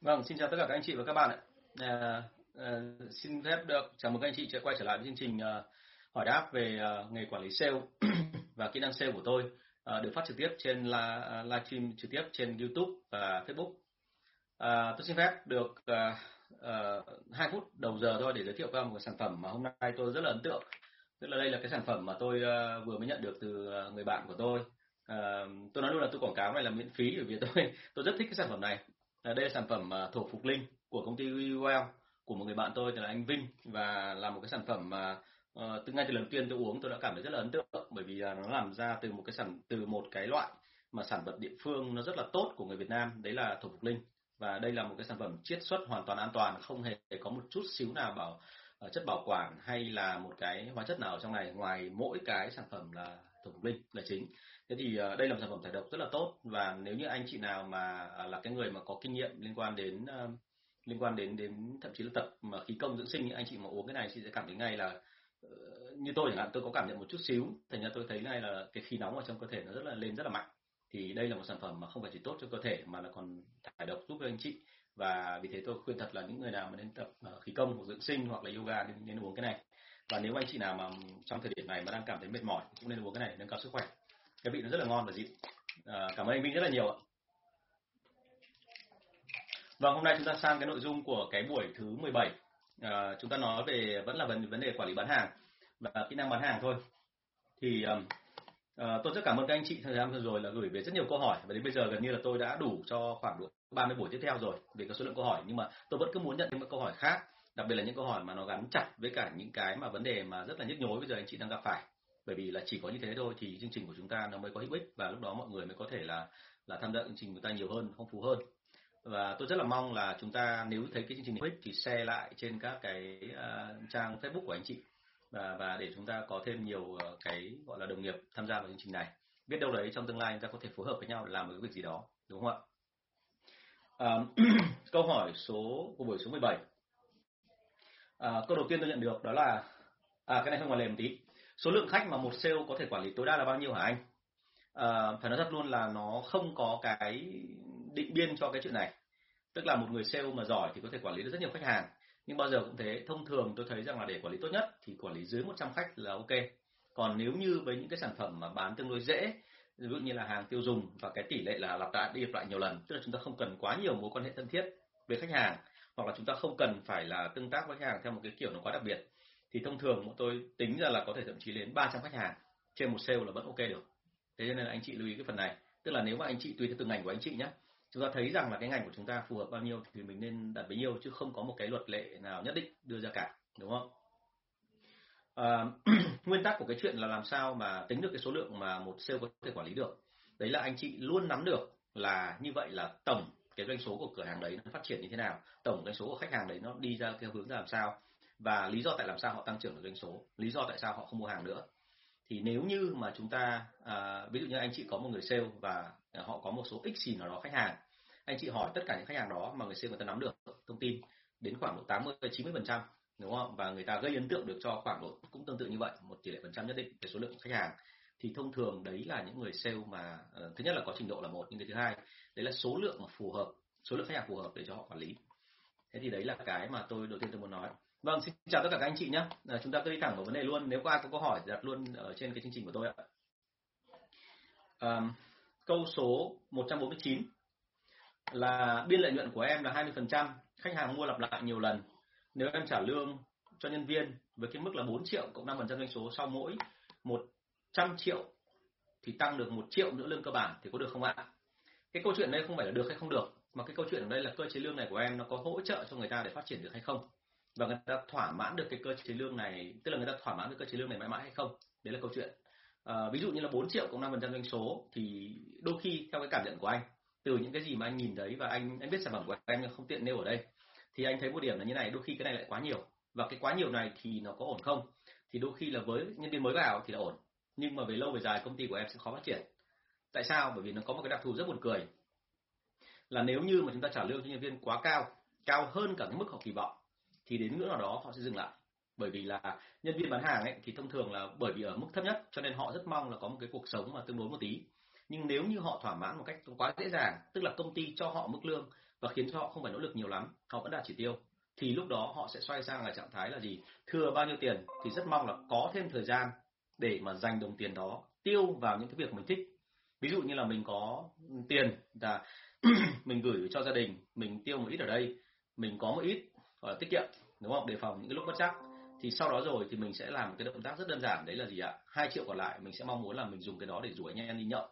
Vâng, xin chào tất cả các anh chị và các bạn ạ. À, à, xin phép được chào mừng các anh chị sẽ quay trở lại với chương trình à, hỏi đáp về à, nghề quản lý sale và kỹ năng sale của tôi à, được phát trực tiếp trên la, livestream trực tiếp trên YouTube và Facebook. À, tôi xin phép được à, à, 2 phút đầu giờ thôi để giới thiệu qua một sản phẩm mà hôm nay tôi rất là ấn tượng. Tức là đây là cái sản phẩm mà tôi à, vừa mới nhận được từ người bạn của tôi. À, tôi nói luôn là tôi quảng cáo này là miễn phí bởi vì tôi tôi rất thích cái sản phẩm này đây là sản phẩm à, thổ phục linh của công ty Well của một người bạn tôi là anh Vinh và là một cái sản phẩm mà uh, từ ngay từ lần đầu tiên tôi uống tôi đã cảm thấy rất là ấn tượng bởi vì uh, nó làm ra từ một cái sản từ một cái loại mà sản vật địa phương nó rất là tốt của người Việt Nam đấy là thổ phục linh. Và đây là một cái sản phẩm chiết xuất hoàn toàn an toàn không hề có một chút xíu nào bảo uh, chất bảo quản hay là một cái hóa chất nào ở trong này ngoài mỗi cái sản phẩm là thổ phục linh là chính thế thì ờ, đây là một sản phẩm thải độc rất là tốt và nếu như anh chị nào mà à, là cái người mà có kinh nghiệm liên quan đến ờ, liên quan đến đến thậm chí là tập mà khí công dưỡng sinh anh chị mà uống cái này chị sẽ cảm thấy ngay là ờ, như tôi chẳng hạn tôi có cảm nhận một chút xíu. Thành ra tôi thấy ngay là cái khí nóng ở trong cơ thể nó rất là lên rất là mạnh. Thì đây là một sản phẩm mà không phải chỉ tốt cho cơ thể mà là còn thải độc giúp cho anh chị. Và vì thế tôi khuyên thật là những người nào mà nên tập khí công hoặc dưỡng sinh hoặc là yoga nên, nên uống cái này. Và nếu anh chị nào mà trong thời điểm này mà đang cảm thấy mệt mỏi cũng nên uống cái này nâng cao sức khỏe cái vị nó rất là ngon và dịu à, cảm ơn anh Vinh rất là nhiều ạ và hôm nay chúng ta sang cái nội dung của cái buổi thứ 17. À, chúng ta nói về vẫn là vấn vấn đề quản lý bán hàng và kỹ năng bán hàng thôi. Thì um, à, tôi rất cảm ơn các anh chị thời gian vừa rồi là gửi về rất nhiều câu hỏi và đến bây giờ gần như là tôi đã đủ cho khoảng độ 30 buổi tiếp theo rồi về cái số lượng câu hỏi nhưng mà tôi vẫn cứ muốn nhận thêm các câu hỏi khác, đặc biệt là những câu hỏi mà nó gắn chặt với cả những cái mà vấn đề mà rất là nhức nhối bây giờ anh chị đang gặp phải bởi vì là chỉ có như thế thôi thì chương trình của chúng ta nó mới có hữu ích và lúc đó mọi người mới có thể là là tham gia chương trình của ta nhiều hơn phong phú hơn. Và tôi rất là mong là chúng ta nếu thấy cái chương trình hữu ích thì share lại trên các cái uh, trang Facebook của anh chị. Và và để chúng ta có thêm nhiều uh, cái gọi là đồng nghiệp tham gia vào chương trình này. Biết đâu đấy trong tương lai chúng ta có thể phối hợp với nhau làm một cái việc gì đó đúng không ạ? Uh, câu hỏi số của buổi số 17 uh, ờ, câu đầu tiên tôi nhận được đó là à cái này hơi ngoài lề một tí số lượng khách mà một sale có thể quản lý tối đa là bao nhiêu hả anh? À, phải nói thật luôn là nó không có cái định biên cho cái chuyện này. Tức là một người sale mà giỏi thì có thể quản lý được rất nhiều khách hàng. Nhưng bao giờ cũng thế thông thường tôi thấy rằng là để quản lý tốt nhất thì quản lý dưới 100 khách là ok. Còn nếu như với những cái sản phẩm mà bán tương đối dễ ví dụ như là hàng tiêu dùng và cái tỷ lệ là lặp lại đi lặp lại nhiều lần tức là chúng ta không cần quá nhiều mối quan hệ thân thiết với khách hàng hoặc là chúng ta không cần phải là tương tác với khách hàng theo một cái kiểu nó quá đặc biệt thì thông thường bọn tôi tính ra là có thể thậm chí đến 300 khách hàng trên một sale là vẫn ok được. Thế cho nên là anh chị lưu ý cái phần này. Tức là nếu mà anh chị tùy theo từng ngành của anh chị nhé chúng ta thấy rằng là cái ngành của chúng ta phù hợp bao nhiêu thì mình nên đặt bấy nhiêu chứ không có một cái luật lệ nào nhất định đưa ra cả đúng không? À, nguyên tắc của cái chuyện là làm sao mà tính được cái số lượng mà một sale có thể quản lý được. Đấy là anh chị luôn nắm được là như vậy là tổng cái doanh số của cửa hàng đấy nó phát triển như thế nào tổng doanh số của khách hàng đấy nó đi ra theo hướng ra làm sao và lý do tại làm sao họ tăng trưởng được doanh số lý do tại sao họ không mua hàng nữa. Thì nếu như mà chúng ta à, ví dụ như anh chị có một người sale và họ có một số x xì nào đó khách hàng anh chị hỏi tất cả những khách hàng đó mà người sale người ta nắm được thông tin đến khoảng độ 80 90 phần trăm đúng không? Và người ta gây ấn tượng được cho khoảng độ cũng tương tự như vậy một tỷ lệ phần trăm nhất định về số lượng khách hàng. Thì thông thường đấy là những người sale mà uh, thứ nhất là có trình độ là một nhưng cái thứ hai đấy là số lượng mà phù hợp số lượng khách hàng phù hợp để cho họ quản lý. Thế thì đấy là cái mà tôi đầu tiên tôi muốn nói. Vâng, xin chào tất cả các anh chị nhé. À, chúng ta cứ đi thẳng vào vấn đề luôn. Nếu có ai có câu hỏi thì đặt luôn ở trên cái chương trình của tôi ạ. À, câu số 149 là biên lợi nhuận của em là 20%, khách hàng mua lặp lại nhiều lần. Nếu em trả lương cho nhân viên với cái mức là 4 triệu cộng 5% doanh số sau mỗi 100 triệu thì tăng được 1 triệu nữa lương cơ bản thì có được không ạ? Cái câu chuyện đây không phải là được hay không được, mà cái câu chuyện ở đây là cơ chế lương này của em nó có hỗ trợ cho người ta để phát triển được hay không và người ta thỏa mãn được cái cơ chế lương này tức là người ta thỏa mãn được cơ chế lương này mãi mãi hay không? Đấy là câu chuyện. À, ví dụ như là 4 triệu cộng năm phần trăm doanh số thì đôi khi theo cái cảm nhận của anh từ những cái gì mà anh nhìn thấy và anh anh biết sản phẩm của anh không tiện nêu ở đây thì anh thấy một điểm là như này đôi khi cái này lại quá nhiều. Và cái quá nhiều này thì nó có ổn không? Thì đôi khi là với nhân viên mới vào thì là ổn nhưng mà về lâu về dài công ty của em sẽ khó phát triển. Tại sao? Bởi vì nó có một cái đặc thù rất buồn cười. Là nếu như mà chúng ta trả lương cho nhân viên quá cao cao hơn cả cái mức họ kỳ vọng thì đến ngưỡng nào đó họ sẽ dừng lại. Bởi vì là nhân viên bán hàng ấy, thì thông thường là bởi vì ở mức thấp nhất, cho nên họ rất mong là có một cái cuộc sống mà tương đối một tí. Nhưng nếu như họ thỏa mãn một cách quá dễ dàng, tức là công ty cho họ mức lương và khiến cho họ không phải nỗ lực nhiều lắm, họ vẫn đạt chỉ tiêu, thì lúc đó họ sẽ xoay sang là trạng thái là gì? Thừa bao nhiêu tiền thì rất mong là có thêm thời gian để mà dành đồng tiền đó tiêu vào những cái việc mình thích. Ví dụ như là mình có tiền là mình gửi cho gia đình, mình tiêu một ít ở đây, mình có một ít, gọi là tiết kiệm đúng không? Đề phòng những cái lúc bất chắc. Thì sau đó rồi thì mình sẽ làm một cái động tác rất đơn giản. Đấy là gì ạ? Hai triệu còn lại, mình sẽ mong muốn là mình dùng cái đó để rủ anh em đi nhậu.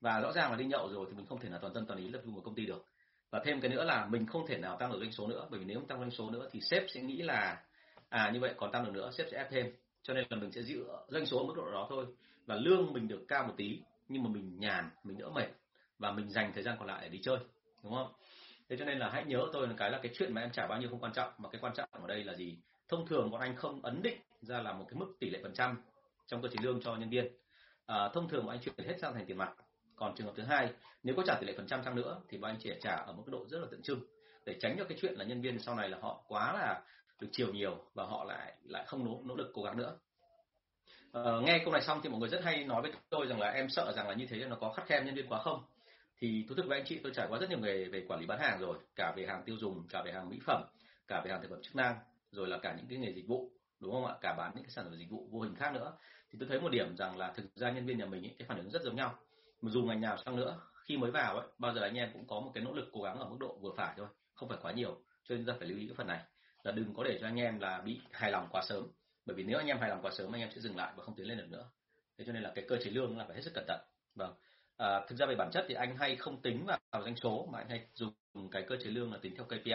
Và rõ ràng là đi nhậu rồi thì mình không thể nào toàn tâm toàn ý lập trung một công ty được. Và thêm cái nữa là mình không thể nào tăng được doanh số nữa, bởi vì nếu tăng doanh số nữa thì sếp sẽ nghĩ là à như vậy còn tăng được nữa, sếp sẽ ép thêm. Cho nên là mình sẽ giữ doanh số ở mức độ đó thôi. Và lương mình được cao một tí, nhưng mà mình nhàn, mình đỡ mệt. Và mình dành thời gian còn lại để đi chơi. Đúng không? Thế cho nên là hãy nhớ tôi là cái là cái chuyện mà em trả bao nhiêu không quan trọng mà cái quan trọng ở đây là gì? Thông thường bọn anh không ấn định ra là một cái mức tỷ lệ phần trăm trong cơ chế lương cho nhân viên. À, thông thường bọn anh chuyển hết sang thành tiền mặt. Còn trường hợp thứ hai nếu có trả tỷ lệ phần trăm chăng nữa thì bọn anh chỉ trả ở một cái độ rất là tượng trưng. Để tránh cho cái chuyện là nhân viên sau này là họ quá là được chiều nhiều và họ lại lại không nỗ, nỗ lực cố gắng nữa. À, nghe câu này xong thì mọi người rất hay nói với tôi rằng là em sợ rằng là như thế nó có khắt khe nhân viên quá không? Thì thú thực với anh chị tôi trải qua rất nhiều nghề về quản lý bán hàng rồi cả về hàng tiêu dùng cả về hàng mỹ phẩm cả về hàng thực phẩm chức năng rồi là cả những cái nghề dịch vụ đúng không ạ? Cả bán những cái sản phẩm dịch vụ vô hình khác nữa. Thì tôi thấy một điểm rằng là thực ra nhân viên nhà mình ấy, cái phản ứng rất giống nhau. Mà dù ngành nào sang nữa khi mới vào ấy bao giờ anh em cũng có một cái nỗ lực cố gắng ở mức độ vừa phải thôi không phải quá nhiều cho nên ta phải lưu ý cái phần này. Là đừng có để cho anh em là bị hài lòng quá sớm bởi vì nếu anh em hài lòng quá sớm anh em sẽ dừng lại và không tiến lên được nữa. Thế cho nên là cái cơ chế lương là phải hết sức cẩn thận. Vâng à, thực ra về bản chất thì anh hay không tính vào, vào doanh số mà anh hay dùng cái cơ chế lương là tính theo KPI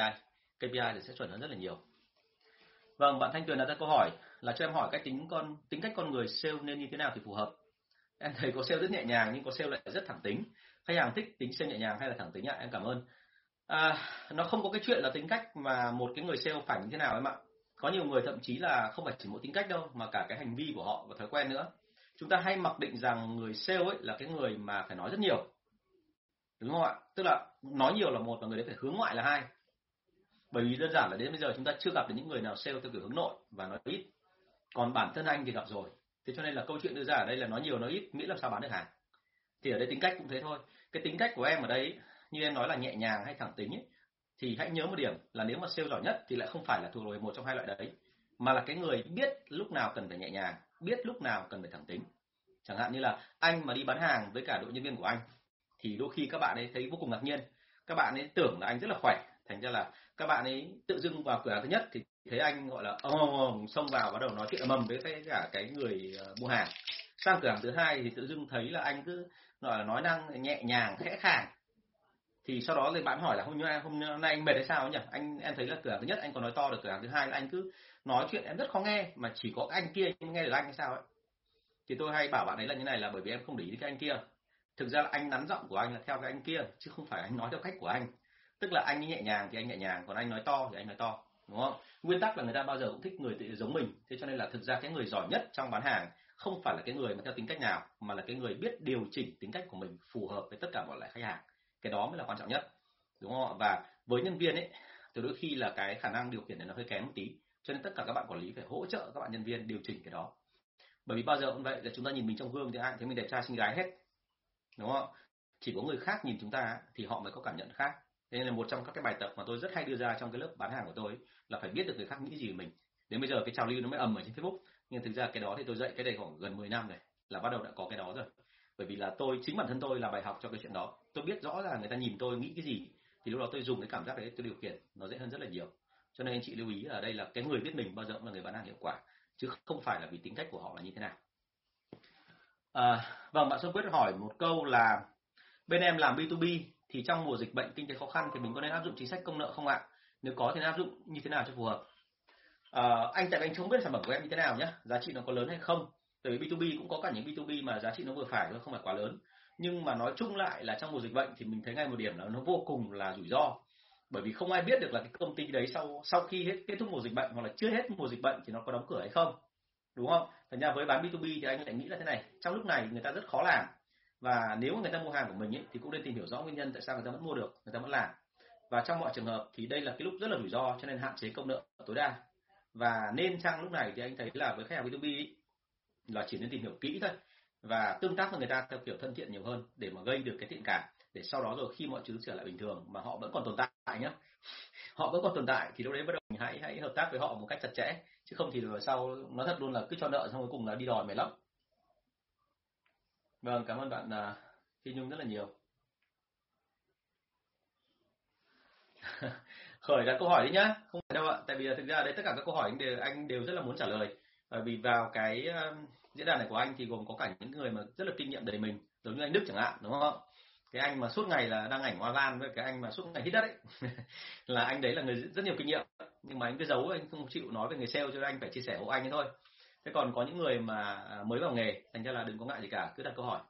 KPI thì sẽ chuẩn hơn rất là nhiều. Vâng bạn Thanh Tuyền đặt ra câu hỏi là cho em hỏi cách tính con tính cách con người sale nên như thế nào thì phù hợp? Em thấy có sale rất nhẹ nhàng nhưng có sale lại rất thẳng tính. Khách hàng thích tính sale nhẹ nhàng hay là thẳng tính ạ? Em cảm ơn. À, nó không có cái chuyện là tính cách mà một cái người sale phải như thế nào em ạ. Có nhiều người thậm chí là không phải chỉ mỗi tính cách đâu mà cả cái hành vi của họ và thói quen nữa chúng ta hay mặc định rằng người sale ấy là cái người mà phải nói rất nhiều. Đúng không ạ? Tức là nói nhiều là một và người đấy phải hướng ngoại là hai. Bởi vì đơn giản là đến bây giờ chúng ta chưa gặp được những người nào sale theo kiểu hướng nội và nói ít. Còn bản thân anh thì gặp rồi. Thế cho nên là câu chuyện đưa ra ở đây là nói nhiều nói ít miễn làm sao bán được hàng. Thì ở đây tính cách cũng thế thôi. Cái tính cách của em ở đây như em nói là nhẹ nhàng hay thẳng tính ấy, thì hãy nhớ một điểm là nếu mà sale giỏi nhất thì lại không phải là thuộc về một trong hai loại đấy mà là cái người biết lúc nào cần phải nhẹ nhàng biết lúc nào cần phải thẳng tính. Chẳng hạn như là anh mà đi bán hàng với cả đội nhân viên của anh, thì đôi khi các bạn ấy thấy vô cùng ngạc nhiên. Các bạn ấy tưởng là anh rất là khỏe, thành ra là các bạn ấy tự dưng vào cửa hàng thứ nhất thì thấy anh, gọi là ông xông vào bắt đầu nói chuyện mầm với cái, cả cái người ờ, mua hàng. Sang cửa hàng thứ hai thì tự dưng thấy là anh cứ, gọi là, nói năng nhẹ nhàng, khẽ khàng thì sau đó thì bạn hỏi là hôm nay hôm nay anh mệt hay sao nhỉ? Anh, em thấy là cửa hàng thứ nhất anh còn nói to được, cửa hàng thứ hai là anh cứ nói chuyện em rất khó nghe, mà chỉ có anh kia nghe được anh hay sao ấy. Thì tôi hay bảo bạn ấy là như này là bởi vì em không để ý cái anh kia. Thực ra là anh nắn giọng của anh là theo cái anh kia, chứ không phải anh nói theo cách của anh. Tức là anh nhẹ nhàng thì anh nhẹ nhàng, còn anh nói to thì anh nói to, đúng không? Nguyên tắc là người ta bao giờ cũng thích người tự giống mình. Thế cho nên là thực ra cái người giỏi nhất trong bán hàng không phải là cái người mà theo tính cách nào, mà là cái người biết điều chỉnh tính cách của mình phù hợp với tất cả mọi loại khách hàng cái đó mới là quan trọng nhất, đúng không và với nhân viên ấy, từ đôi khi là cái khả năng điều khiển này nó hơi kém một tí, cho nên tất cả các bạn quản lý phải hỗ trợ các bạn nhân viên điều chỉnh cái đó. Bởi vì bao giờ cũng vậy, là chúng ta nhìn mình trong gương thì ai thấy mình đẹp trai xinh gái hết, đúng không chỉ có người khác nhìn chúng ta thì họ mới có cảm nhận khác. Thế nên là một trong các cái bài tập mà tôi rất hay đưa ra trong cái lớp bán hàng của tôi là phải biết được người khác nghĩ gì về mình. Đến bây giờ cái trào lưu nó mới ầm ở trên facebook, nhưng thực ra cái đó thì tôi dạy cái này khoảng gần 10 năm rồi, là bắt đầu đã có cái đó rồi. Bởi vì là tôi, chính bản thân tôi là bài học cho cái chuyện đó tôi biết rõ là người ta nhìn tôi nghĩ cái gì thì lúc đó tôi dùng cái cảm giác đấy tôi điều khiển nó dễ hơn rất là nhiều. Cho nên anh chị lưu ý ở đây là cái người biết mình bao giờ cũng là người bán hàng hiệu quả chứ không phải là vì tính cách của họ là như thế nào. À, vâng bạn Xuân Quyết hỏi một câu là bên em làm B2B thì trong mùa dịch bệnh kinh tế khó khăn thì mình có nên áp dụng chính sách công nợ không ạ? Nếu có thì nên áp dụng như thế nào cho phù hợp? À, anh tại anh không biết sản phẩm của em như thế nào nhé giá trị nó có lớn hay không? Tại vì B2B cũng có cả những B2B mà giá trị nó vừa phải thôi không phải quá lớn nhưng mà nói chung lại là trong mùa dịch bệnh thì mình thấy ngay một điểm là nó vô cùng là rủi ro. Bởi vì không ai biết được là cái công ty đấy sau sau khi hết kết thúc mùa dịch bệnh hoặc là chưa hết mùa dịch bệnh thì nó có đóng cửa hay không đúng không? Thành ra với bán B2B thì anh lại nghĩ là thế này trong lúc này người ta rất khó làm. Và nếu người ta mua hàng của mình ấy, thì cũng nên tìm hiểu rõ nguyên nhân tại sao người ta vẫn mua được người ta vẫn làm. Và trong mọi trường hợp thì đây là cái lúc rất là rủi ro cho nên hạn chế công nợ tối đa. Và nên chăng lúc này thì anh thấy là với khách hàng B2B ấy, là chỉ nên tìm hiểu kỹ thôi và tương tác với người ta theo kiểu thân thiện nhiều hơn để mà gây được cái thiện cảm. Để sau đó rồi khi mọi thứ trở lại bình thường mà họ vẫn còn tồn tại nhé họ vẫn còn tồn tại thì lúc đấy bắt đầu mình hãy hãy hợp tác với họ một cách chặt chẽ. Chứ không thì rồi sau nó thật luôn là cứ cho nợ xong cuối cùng là đi đòi mệt lắm. Vâng cảm ơn bạn uh, phi nhung rất là nhiều. Khởi đặt câu hỏi đi nhá. Không phải đâu ạ tại vì thực ra đấy tất cả các câu hỏi anh đều anh đều rất là muốn trả lời bởi vì vào cái ờ, diễn đàn này của anh thì gồm có cả những người mà rất là kinh nghiệm đầy mình giống như anh Đức chẳng hạn đúng không? Cái anh mà suốt ngày là đăng ảnh hoa lan với cái anh mà suốt ngày hít đất ấy là anh đấy là người rất nhiều kinh nghiệm. Nhưng mà anh cứ giấu anh không chịu nói về người sale cho anh phải chia sẻ hộ anh ấy thôi. Thế còn có những người mà à, mới vào nghề thành ra là đừng có ngại gì cả cứ đặt câu hỏi.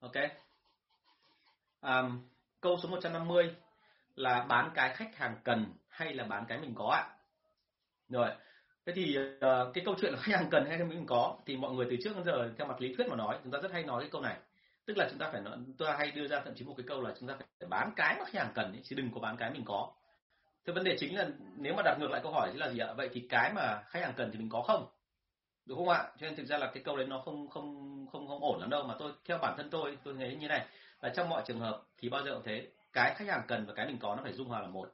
Ok. Um, câu số 150 là bán cái khách hàng cần hay là bán cái mình có ạ? Rồi thế thì uh, cái câu chuyện là khách hàng cần hay cái mình có thì mọi người từ trước đến giờ theo mặt lý thuyết mà nói chúng ta rất hay nói cái câu này. Tức là chúng ta phải nói tôi hay đưa ra thậm chí một cái câu là chúng ta phải bán cái mà khách hàng cần ấy, chứ đừng có bán cái mình có. Thế vấn đề chính là nếu mà đặt ngược lại câu hỏi là gì ạ? Vậy thì cái mà khách hàng cần thì mình có không? Đúng không ạ? Cho nên thực ra là cái câu đấy nó không không không không ổn lắm đâu mà tôi theo bản thân tôi tôi thấy như này. Là trong mọi trường hợp thì bao giờ cũng thế cái khách hàng cần và cái mình có nó phải dung hòa là một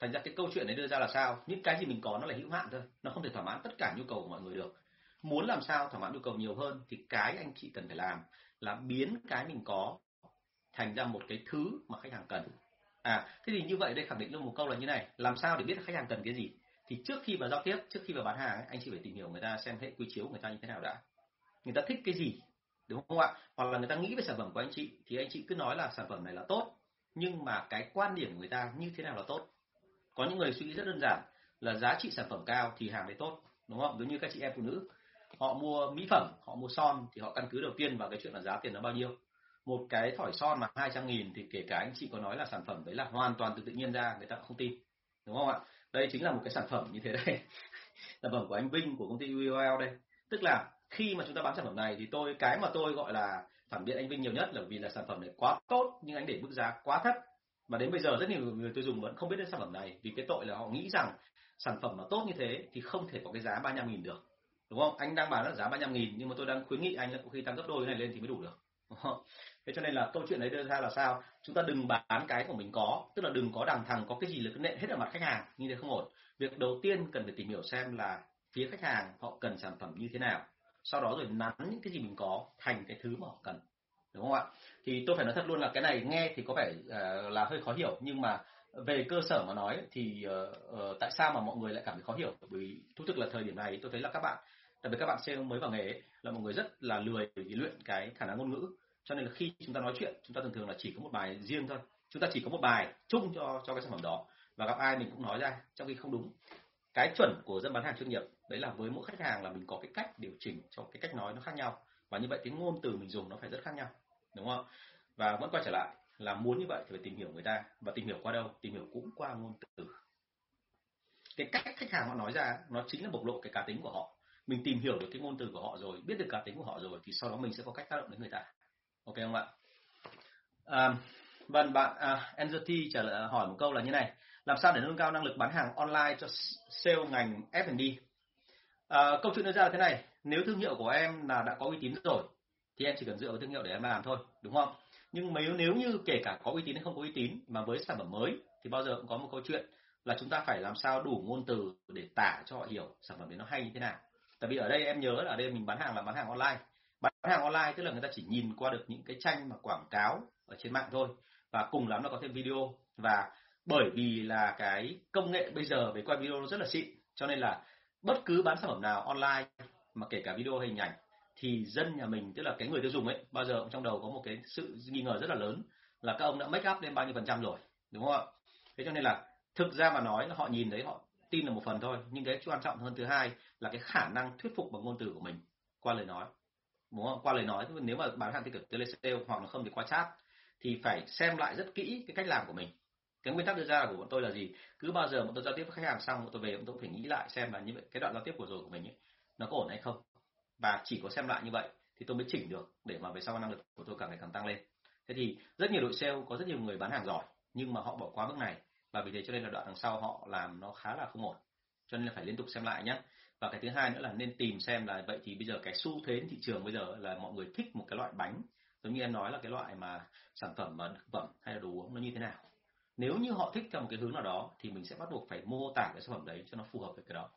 thành ra cái câu chuyện đấy đưa ra là sao? Những cái gì mình có nó là hữu hạn thôi. Nó không thể thỏa mãn tất cả nhu cầu của mọi người được. Muốn làm sao thỏa mãn nhu cầu nhiều hơn thì cái anh chị cần phải làm là biến cái mình có thành ra một cái thứ mà khách hàng cần. À thế thì như vậy đây khẳng định luôn một câu là như này. Làm sao để biết khách hàng cần cái gì? Thì trước khi vào giao tiếp, trước khi vào bán hàng anh chị phải tìm hiểu người ta xem hệ quy chiếu của người ta như thế nào đã. Người ta thích cái gì, đúng không ạ? Hoặc là người ta nghĩ về sản phẩm của anh chị thì anh chị cứ nói là sản phẩm này là tốt. Nhưng mà cái quan điểm của người ta như thế nào là tốt? Có những người suy nghĩ rất đơn giản là giá trị sản phẩm cao thì hàng đấy tốt, đúng không? Giống như các chị em phụ nữ, họ mua mỹ phẩm, họ mua son thì họ căn cứ đầu tiên vào cái chuyện là giá tiền nó bao nhiêu. Một cái thỏi son mà 200 nghìn thì kể cả anh chị có nói là sản phẩm đấy là hoàn toàn từ tự nhiên ra, người ta cũng không tin, đúng không ạ? Đây chính là một cái sản phẩm như thế đây. Sản phẩm của anh Vinh, của công ty UOL đây. Tức là khi mà chúng ta bán sản phẩm này thì tôi, cái mà tôi gọi là phản biện anh Vinh nhiều nhất là vì là sản phẩm này quá tốt nhưng anh để mức giá quá thấp mà đến bây giờ rất nhiều người tiêu dùng vẫn không biết đến sản phẩm này, vì cái tội là họ nghĩ rằng sản phẩm mà tốt như thế thì không thể có cái giá 35 nghìn được. Đúng không? Anh đang bán là giá 35 nghìn, nhưng mà tôi đang khuyến nghị anh là có khi tăng gấp đôi này lên thì mới đủ được. Thế cho nên là câu chuyện đấy đưa ra là sao? Chúng ta đừng bán cái của mình có, tức là đừng có đằng thằng có cái gì là cứ nện hết ở mặt khách hàng, như thế không ổn. Việc đầu tiên cần phải tìm hiểu xem là phía khách hàng họ cần sản phẩm như thế nào. Sau đó rồi nắn những cái gì mình có thành cái thứ mà họ cần đúng không ạ? Thì tôi phải nói thật luôn là cái này nghe thì có vẻ uh, là hơi khó hiểu. Nhưng mà về cơ sở mà nói thì uh, uh, tại sao mà mọi người lại cảm thấy khó hiểu? Bởi vì thú thực là thời điểm này tôi thấy là các bạn đặc biệt các bạn sale mới vào nghề ấy, là một người rất là lười vì luyện cái khả năng ngôn ngữ. Cho nên là khi chúng ta nói chuyện chúng ta thường thường là chỉ có một bài riêng thôi. Chúng ta chỉ có một bài chung cho cho cái sản phẩm đó. Và gặp ai mình cũng nói ra trong khi không đúng. Cái chuẩn của dân bán hàng chuyên nghiệp đấy là với mỗi khách hàng là mình có cái cách điều chỉnh cho cái cách nói nó khác nhau và như vậy cái ngôn từ mình dùng nó phải rất khác nhau đúng không? Và vẫn quay trở lại là muốn như vậy thì phải tìm hiểu người ta và tìm hiểu qua đâu? Tìm hiểu cũng qua ngôn từ. Cái cách khách hàng họ nói ra nó chính là bộc lộ cái cá tính của họ. Mình tìm hiểu được cái ngôn từ của họ rồi biết được cá tính của họ rồi thì sau đó mình sẽ có cách tác động đến người ta. Ok không ạ? À, vâng bạn à, Angerty trả lời à, hỏi một câu là như này. Làm sao để nâng cao năng lực bán hàng online cho sale ngành F&B à, câu chuyện đưa ra là thế này nếu thương hiệu của em là đã có uy tín rồi, thì em chỉ cần dựa vào thương hiệu để em làm thôi, đúng không? Nhưng nếu nếu như kể cả có uy tín hay không có uy tín, mà với sản phẩm mới, thì bao giờ cũng có một câu chuyện là chúng ta phải làm sao đủ ngôn từ để tả cho họ hiểu sản phẩm đấy nó hay như thế nào. Tại vì ở đây em nhớ là ở đây mình bán hàng là bán hàng online. Bán hàng online tức là người ta chỉ nhìn qua được những cái tranh mà quảng cáo ở trên mạng thôi, và cùng lắm là có thêm video. Và bởi vì là cái công nghệ bây giờ về quay video nó rất là xịn, cho nên là bất cứ bán sản phẩm nào online mà kể cả video hình ảnh thì dân nhà mình tức là cái người tiêu dùng ấy bao giờ cũng trong đầu có một cái sự nghi ngờ rất là lớn là các ông đã make up lên bao nhiêu phần trăm rồi đúng không ạ? Thế cho nên là thực ra mà nói là họ nhìn thấy họ tin là một phần thôi nhưng cái quan trọng hơn thứ hai là cái khả năng thuyết phục bằng ngôn từ của mình qua lời nói đúng không? Qua lời nói nếu mà bán hàng theo cực telesale hoặc là không thì qua chat thì phải xem lại rất kỹ cái cách làm của mình. Cái nguyên tắc đưa ra của bọn tôi là gì? Cứ bao giờ bọn tôi giao tiếp với khách hàng xong bọn tôi về bọn tôi phải nghĩ lại xem là như vậy cái đoạn giao tiếp của rồi của mình ấy, nó có ổn hay không? Và chỉ có xem lại như vậy thì tôi mới chỉnh được để mà về sau năng lực của tôi càng ngày càng tăng lên. Thế thì rất nhiều đội sale, có rất nhiều người bán hàng giỏi, nhưng mà họ bỏ qua bước này. Và vì thế cho nên là đoạn đằng sau họ làm nó khá là không ổn. Cho nên là phải liên tục xem lại nhé và cái thứ hai nữa là nên tìm xem là vậy thì bây giờ cái xu thế thị trường bây giờ là mọi người thích một cái loại bánh, giống như em nói là cái loại mà sản phẩm mà thực phẩm hay là đồ uống nó như thế nào. Nếu như họ thích theo một cái hướng nào đó thì mình sẽ bắt buộc phải mô tả cái sản phẩm đấy cho nó phù hợp với cái đó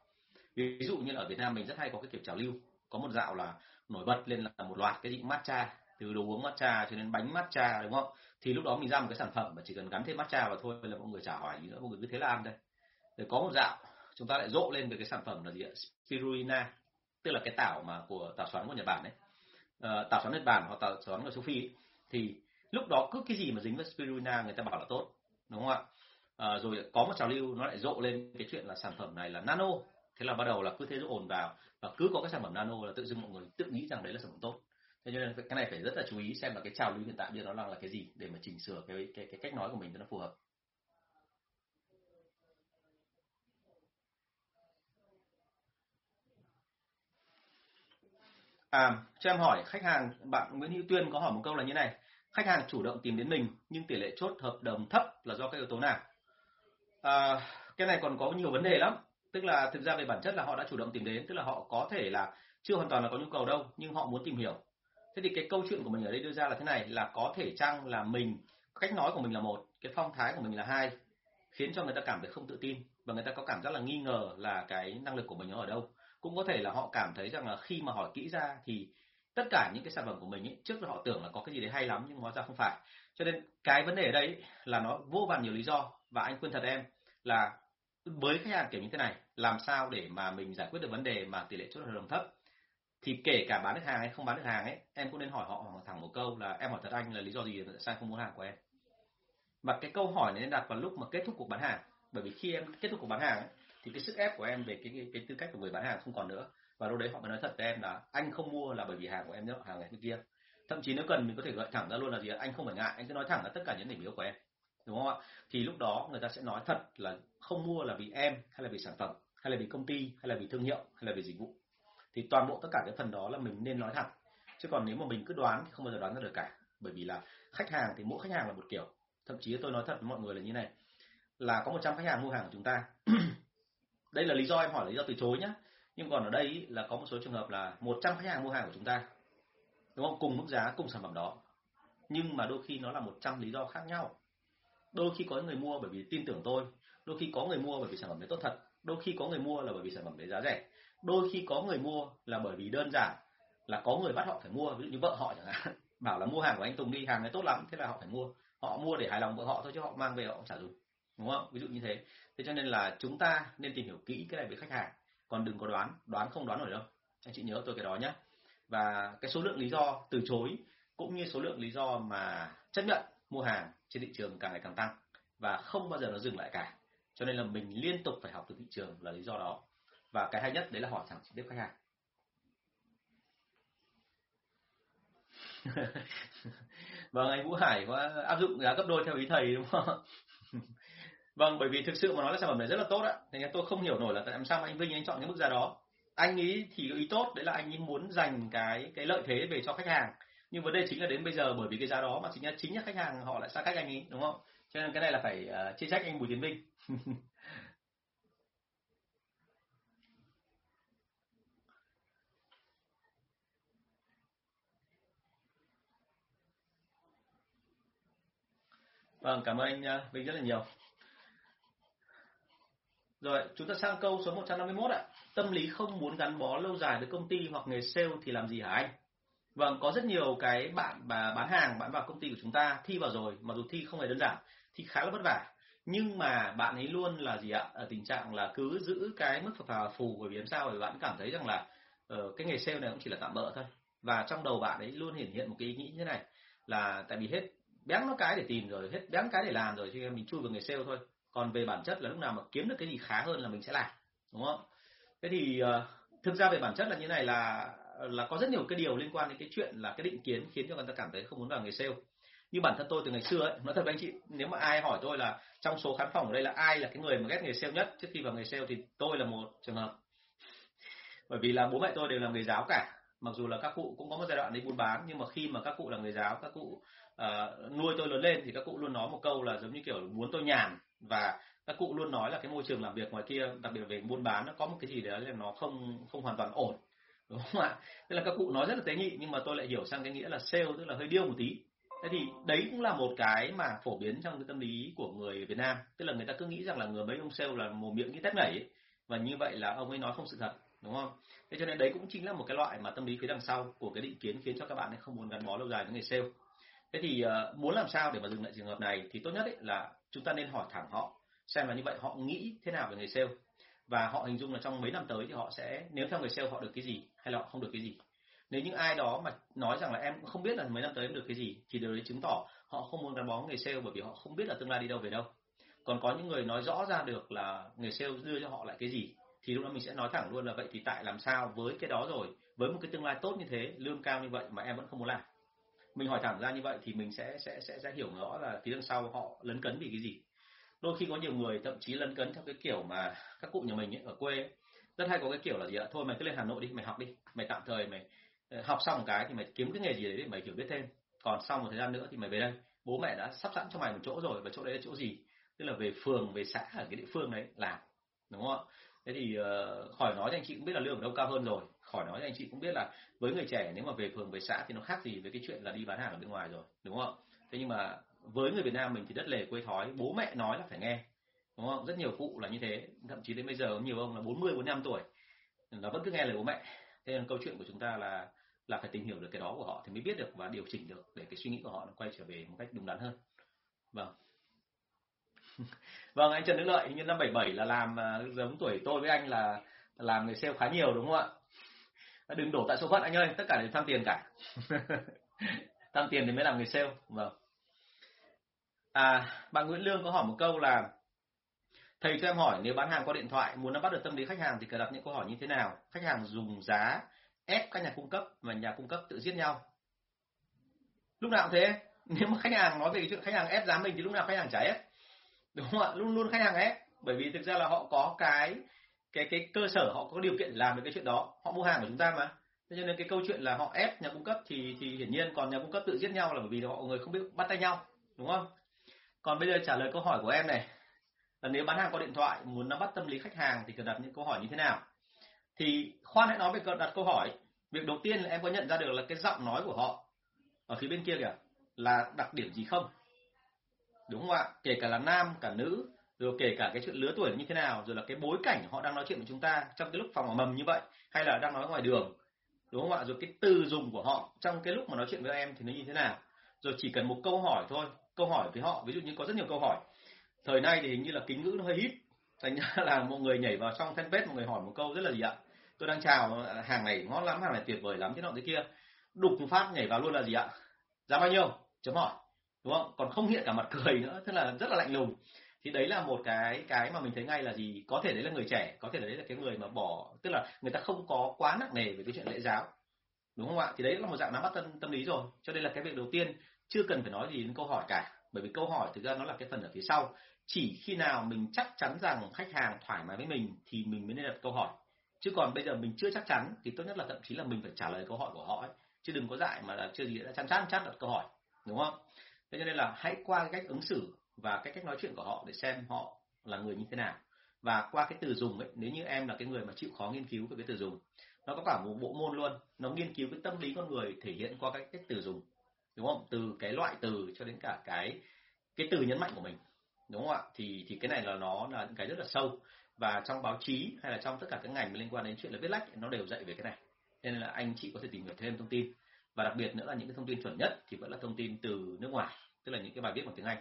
ví dụ như ở Việt Nam mình rất hay có cái kiểu trào lưu. Có một dạo là nổi bật lên là một loạt cái gì matcha từ đồ uống matcha cho đến bánh matcha đúng không? Thì lúc đó mình ra một cái sản phẩm mà chỉ cần gắn thêm matcha vào thôi là mọi người chả hỏi gì nữa mọi người cứ thế là ăn đây rồi có một dạo chúng ta lại rộ lên về cái sản phẩm là gì ạ? Spirulina tức là cái tảo mà của tảo xoắn của Nhật Bản đấy à, ờ, tảo xoắn Nhật Bản hoặc tảo xoắn của châu Phi ấy, thì lúc đó cứ cái gì mà dính với spirulina người ta bảo là tốt đúng không ạ? À, rồi có một trào lưu nó lại rộ lên cái chuyện là sản phẩm này là nano thế là bắt đầu là cứ thế ồn vào và cứ có cái sản phẩm nano là tự dưng mọi người tự nghĩ rằng đấy là sản phẩm tốt. Thế cho nên cái này phải rất là chú ý xem là cái trào lưu hiện tại bây giờ nó đang là cái gì để mà chỉnh sửa cái cái, cái cách nói của mình cho nó phù hợp. À, cho em hỏi khách hàng bạn Nguyễn Hữu Tuyên có hỏi một câu là như này. Khách hàng chủ động tìm đến mình nhưng tỷ lệ chốt hợp đồng thấp là do các yếu tố nào? À, cái này còn có nhiều vấn đề lắm tức là thực ra về bản chất là họ đã chủ động tìm đến tức là họ có thể là chưa hoàn toàn là có nhu cầu đâu nhưng họ muốn tìm hiểu. Thế thì cái câu chuyện của mình ở đây đưa ra là thế này là có thể chăng là mình cách nói của mình là một cái phong thái của mình là hai khiến cho người ta cảm thấy không tự tin và người ta có cảm giác là nghi ngờ là cái năng lực của mình nó ở đâu. Cũng có thể là họ cảm thấy rằng là khi mà hỏi kỹ ra thì tất cả những cái sản phẩm của mình ấy, trước là họ tưởng là có cái gì đấy hay lắm nhưng hóa ra không phải. Cho nên cái vấn đề ở đây là nó vô vàn nhiều lý do và anh khuyên thật em là với khách hàng kiểu như thế này làm sao để mà mình giải quyết được vấn đề mà tỷ lệ chốt hợp đồng thấp? Thì kể cả bán được hàng hay không bán được hàng ấy em cũng nên hỏi họ thẳng một câu là em hỏi thật anh là lý do gì tại sao không mua hàng của em? Mà cái câu hỏi này nên đặt vào lúc mà kết thúc cuộc bán hàng. Bởi vì khi em kết thúc cuộc bán hàng ấy, thì cái sức ép của em về cái, cái cái tư cách của người bán hàng không còn nữa. Và lúc đấy họ mới nói thật với em là anh không mua là bởi vì hàng của em nhớ hàng này kia. Thậm chí nếu cần mình có thể gọi thẳng ra luôn là gì anh không phải ngại anh cứ nói thẳng là tất cả những điểm yếu của em. Đúng không ạ? Thì lúc đó người ta sẽ nói thật là không mua là vì em, hay là vì sản phẩm, hay là vì công ty, hay là vì thương hiệu, hay là vì dịch vụ. Thì toàn bộ tất cả cái phần đó là mình nên nói thẳng. Chứ còn nếu mà mình cứ đoán thì không bao giờ đoán ra được cả. Bởi vì là khách hàng thì mỗi khách hàng là một kiểu. Thậm chí tôi nói thật với mọi người là như này. Là có 100 khách hàng mua hàng của chúng ta. Đây là lý do em hỏi, là lý do từ chối nhá. Nhưng còn ở đây là có một số trường hợp là 100 khách hàng mua hàng của chúng ta. Đúng không? Cùng mức giá, cùng sản phẩm đó. Nhưng mà đôi khi nó là 100 lý do khác nhau. Đôi khi có người mua bởi vì tin tưởng tôi đôi khi có người mua bởi vì sản phẩm đấy tốt thật, đôi khi có người mua là bởi vì sản phẩm đấy giá rẻ. Đôi khi có người mua là bởi vì đơn giản là có người bắt họ phải mua, ví dụ như vợ họ chẳng hạn, bảo là mua hàng của anh Tùng đi, hàng này tốt lắm, thế là họ phải mua. Họ mua để hài lòng vợ họ thôi chứ họ mang về họ cũng chả dùng, đúng không? Ví dụ như thế. Thế cho nên là chúng ta nên tìm hiểu kỹ cái này về khách hàng. Còn đừng có đoán đoán không đoán nổi đâu. Anh chị nhớ tôi cái đó nhé và cái số lượng lý do từ chối cũng như số lượng lý do mà chấp nhận mua hàng trên thị trường càng ngày càng tăng. Và không bao giờ nó dừng lại cả cho nên là mình liên tục phải học từ thị trường là lý do đó. Và cái hay nhất đấy là hỏi thẳng trực tiếp khách hàng. Vâng anh Vũ Hải có áp dụng giá gấp đôi theo ý thầy, đúng không? Vâng bởi vì thực sự mà nói là sản phẩm này rất là tốt ạ nên tôi không hiểu nổi là tại sao anh Vinh anh chọn cái mức giá đó. Anh ý thì ý tốt, đấy là anh ấy muốn dành cái cái lợi thế về cho khách hàng. Nhưng vấn đề chính là đến bây giờ bởi vì cái giá đó mà chính là chính là khách hàng họ lại xa cách anh ấy đúng không? Cho nên cái này là phải uh, chia trách anh Bùi Tiến Vinh Vâng, cảm ơn anh ờ, Vinh rất là nhiều. Rồi, chúng ta sang câu số 151 ạ. Tâm lý không muốn gắn bó lâu dài với công ty hoặc nghề sale thì làm gì hả anh? Vâng, có rất nhiều cái bạn bà bán hàng, bạn vào công ty của chúng ta thi vào rồi, mặc dù thi không hề đơn giản, thì khá là vất vả. Nhưng mà bạn ấy luôn là gì ạ? Ở tình trạng là cứ giữ cái mức phà phù bởi vì làm sao? Bởi bạn cảm thấy rằng là uh, cái nghề sale này cũng chỉ là tạm bỡ thôi. Và trong đầu bạn ấy luôn hiển hiện một cái ý nghĩ như thế này là tại vì hết bén nó cái để tìm rồi, hết bén cái để làm rồi, cho nên mình chui vào nghề sale thôi còn về bản chất là lúc nào mà kiếm được cái gì khá hơn là mình sẽ làm đúng không thế thì uh, thực ra về bản chất là như này là là có rất nhiều cái điều liên quan đến cái chuyện là cái định kiến khiến cho người ta cảm thấy không muốn vào nghề sale như bản thân tôi từ ngày xưa ấy nói thật với anh chị nếu mà ai hỏi tôi là trong số khán phòng ở đây là ai là cái người mà ghét nghề sale nhất trước khi vào nghề sale thì tôi là một trường hợp. Bởi vì là bố mẹ tôi đều là người giáo cả. Mặc dù là các cụ cũng có một giai đoạn đi buôn bán nhưng mà khi mà các cụ là người giáo các cụ uh, nuôi tôi lớn lên thì các cụ luôn nói một câu là giống như kiểu muốn tôi nhàn. Và các cụ luôn nói là cái môi trường làm việc ngoài kia đặc biệt về buôn bán nó có một cái gì đấy là nó không không hoàn toàn ổn. Đúng không ạ? Tức là các cụ nói rất là tế nhị nhưng mà tôi lại hiểu sang cái nghĩa là sale tức là hơi điêu một tí thế thì đấy cũng là một cái mà phổ biến trong cái tâm lý của người Việt Nam. Tức là người ta cứ nghĩ rằng là người mấy ông sale là mồm miệng như tép nhảy ấy. và như vậy là ông ấy nói không sự thật đúng không? Thế cho nên đấy cũng chính là một cái loại mà tâm lý phía đằng sau của cái định kiến khiến cho các bạn ấy không muốn gắn bó lâu dài với người sale. Thế thì uh, muốn làm sao để mà dừng lại trường hợp này thì tốt nhất ấy là chúng ta nên hỏi thẳng họ xem là như vậy họ nghĩ thế nào về người sale. Và họ hình dung là trong mấy năm tới thì họ sẽ nếu theo người sale họ được cái gì hay là họ không được cái gì nếu những ai đó mà nói rằng là em không biết là mấy năm tới em được cái gì thì điều đấy chứng tỏ họ không muốn gắn bó nghề sale bởi vì họ không biết là tương lai đi đâu về đâu. Còn có những người nói rõ ra được là nghề sale đưa cho họ lại cái gì thì lúc đó mình sẽ nói thẳng luôn là vậy thì tại làm sao với cái đó rồi với một cái tương lai tốt như thế lương cao như vậy mà em vẫn không muốn làm? Mình hỏi thẳng ra như vậy thì mình sẽ sẽ sẽ sẽ hiểu rõ là phía đằng sau họ lấn cấn vì cái gì. Đôi khi có nhiều người thậm chí lấn cấn theo cái kiểu mà các cụ nhà mình ấy, ở quê ấy, rất hay có cái kiểu là gì ạ? Thôi mày cứ lên hà nội đi mày học đi mày tạm thời mày Ờ, học xong một cái thì mày kiếm cái nghề gì đấy để mày hiểu biết thêm. Còn sau một thời gian nữa thì mày về đây. Bố mẹ đã sắp sẵn cho mày một chỗ rồi và chỗ đấy là chỗ gì? Tức là về phường về xã ở cái địa phương đấy làm. Đúng không ạ? Thế thì uh, khỏi nói cho anh chị cũng biết là lương ở đâu cao hơn rồi. Khỏi nói cho anh chị cũng biết là với người trẻ nếu mà về phường về xã thì nó khác gì với cái chuyện là đi bán hàng ở bên ngoài rồi. Đúng không thế nhưng mà với người Việt Nam mình thì đất lề quê thói bố mẹ nói là phải nghe. Đúng không rất nhiều cụ là như thế. Thậm chí đến bây giờ nhiều ông là 40 45 tuổi nó vẫn cứ nghe lời bố mẹ. Thế nên câu chuyện của chúng ta là là phải tìm hiểu được cái đó của họ thì mới biết được và điều chỉnh được để cái suy nghĩ của họ nó quay trở về một cách đúng đắn hơn. Vâng. Vâng anh Trần Đức Lợi, hình như năm 77 là làm à, giống tuổi tôi với anh là làm người sale khá nhiều, đúng không ạ? Đừng đổ tại số phận anh ơi, tất cả đều tham tiền cả. Tham tiền thì mới làm người sale. Vâng. À bạn Nguyễn Lương có hỏi một câu là, thầy cho em hỏi, nếu bán hàng qua điện thoại, muốn nắm bắt được tâm lý khách hàng thì cần đặt những câu hỏi như thế nào? Khách hàng dùng giá ép các nhà cung cấp và nhà cung cấp tự giết nhau. Lúc nào cũng thế. Nếu mà khách hàng nói về chuyện khách hàng ép giá mình thì lúc nào khách hàng trả ép. Đúng không ạ? Luôn luôn khách hàng ép. Bởi vì thực ra là họ có cái cái cái cơ sở, họ có điều kiện làm được cái chuyện đó. Họ mua hàng của chúng ta mà. Thế cho nên cái câu chuyện là họ ép nhà cung cấp thì thì hiển nhiên còn nhà cung cấp tự giết nhau là bởi vì họ, người không biết bắt tay nhau. Đúng không? Còn bây giờ trả lời câu hỏi của em này. Là nếu bán hàng qua điện thoại, muốn nắm bắt tâm lý khách hàng thì cần đặt những câu hỏi như thế nào? Thì khoan hãy nói về đặt câu hỏi. Việc đầu tiên là em có nhận ra được là cái giọng nói của họ ở phía bên kia kìa, là đặc điểm gì không? Đúng không ạ? Kể cả là nam, cả nữ, rồi kể cả cái chuyện lứa tuổi như thế nào, rồi là cái bối cảnh họ đang nói chuyện với chúng ta trong cái lúc phòng ở mầm như vậy, hay là đang nói ngoài đường. Đúng không ạ? Rồi cái từ dùng của họ trong cái lúc mà nói chuyện với em thì nó như thế nào? Rồi chỉ cần một câu hỏi thôi. Câu hỏi với họ, ví dụ như có rất nhiều câu hỏi. Thời nay thì hình như là kính ngữ nó hơi hít. Thành ra là một người nhảy vào trong fanpage, một người hỏi một câu rất là gì ạ? Tôi đang chào, hàng này ngon lắm, hàng này tuyệt vời lắm, thế nọ thế kia. Đục phát nhảy vào luôn là gì ạ? Giá bao nhiêu? Chấm hỏi. Đúng không? Còn không hiện cả mặt cười nữa tức là rất là lạnh lùng. Thì đấy là một cái cái mà mình thấy ngay là gì? Có thể đấy là người trẻ, có thể đấy là cái người mà bỏ, tức là người ta không có quá nặng nề về cái chuyện lễ giáo. Đúng không ạ? Thì đấy là một dạng nắm bắt tâm tâm lý rồi. Cho nên là cái việc đầu tiên, chưa cần phải nói gì đến câu hỏi cả. Bởi vì câu hỏi thực ra nó là cái phần ở phía sau. Chỉ khi nào mình chắc chắn rằng khách hàng thoải mái với mình thì mình mới nên đặt câu hỏi chứ còn bây giờ mình chưa chắc chắn thì tốt nhất là thậm chí là mình phải trả lời câu hỏi của họ ấy. chứ đừng có dại mà là chưa gì đã chăn chắn chắn đặt câu hỏi, đúng không? Thế cho nên là hãy qua cái cách ứng xử và cái cách nói chuyện của họ để xem họ là người như thế nào. Và qua cái từ dùng ấy, nếu như em là cái người mà chịu khó nghiên cứu về cái từ dùng, nó có cả một bộ môn luôn. Nó nghiên cứu cái tâm lý con người thể hiện qua cái cách từ dùng, đúng không? Từ cái loại từ cho đến cả cái cái từ nhấn mạnh của mình, đúng không ạ? Thì thì cái này là nó là những cái rất là sâu và trong báo chí hay là trong tất cả các ngành liên quan đến chuyện là viết lách, nó đều dạy về cái này. Nên là anh chị có thể tìm hiểu thêm thông tin. Và đặc biệt nữa là những cái thông tin chuẩn nhất thì vẫn là thông tin từ nước ngoài, tức là những cái bài viết bằng tiếng Anh.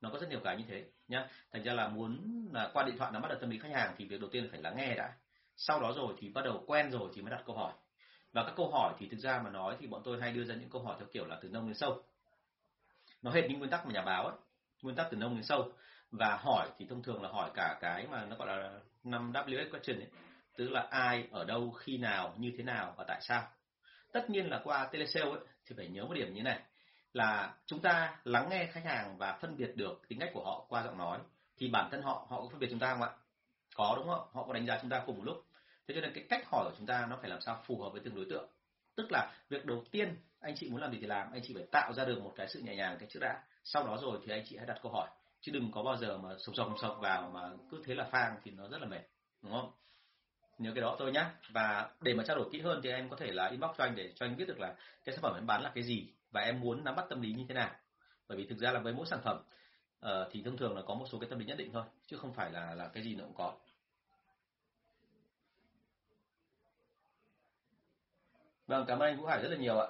Nó có rất nhiều cái như thế, nhá. Thành ra là muốn là qua điện thoại nắm bắt được tâm lý khách hàng thì việc đầu tiên là phải lắng nghe đã. Sau đó rồi thì bắt đầu quen rồi thì mới đặt câu hỏi. Và các câu hỏi thì thực ra mà nói thì bọn tôi hay đưa ra những câu hỏi theo kiểu là từ nông đến sâu. Nó hết những nguyên tắc mà nhà báo ấy nguyên tắc từ nông đến sâu và hỏi thì thông thường là hỏi cả cái mà nó gọi là năm WS question ấy, tức là ai, ở đâu, khi nào, như thế nào và tại sao. Tất nhiên là qua telesale ấy, thì phải nhớ một điểm như này, là chúng ta lắng nghe khách hàng và phân biệt được tính cách của họ qua giọng nói, thì bản thân họ họ cũng phân biệt chúng ta không ạ? Có đúng không? Họ có đánh giá chúng ta cùng một lúc. Thế cho nên cái cách hỏi của chúng ta nó phải làm sao phù hợp với từng đối tượng. Tức là việc đầu tiên anh chị muốn làm gì thì làm, anh chị phải tạo ra được một cái sự nhẹ nhàng, cái trước đã. Sau đó rồi thì anh chị hãy đặt câu hỏi chứ đừng có bao giờ mà sộc sộc sộc vào mà cứ thế là phang thì nó rất là mệt đúng không? Nhớ cái đó thôi nhé và để mà trao đổi kỹ hơn thì em có thể là inbox cho anh để cho anh biết được là cái sản phẩm em bán là cái gì và em muốn nắm bắt tâm lý như thế nào. Bởi vì thực ra là với mỗi sản phẩm uh, thì thông thường là có một số cái tâm lý nhất định thôi chứ không phải là là cái gì nó cũng có. Vâng cảm ơn anh Vũ Hải rất là nhiều ạ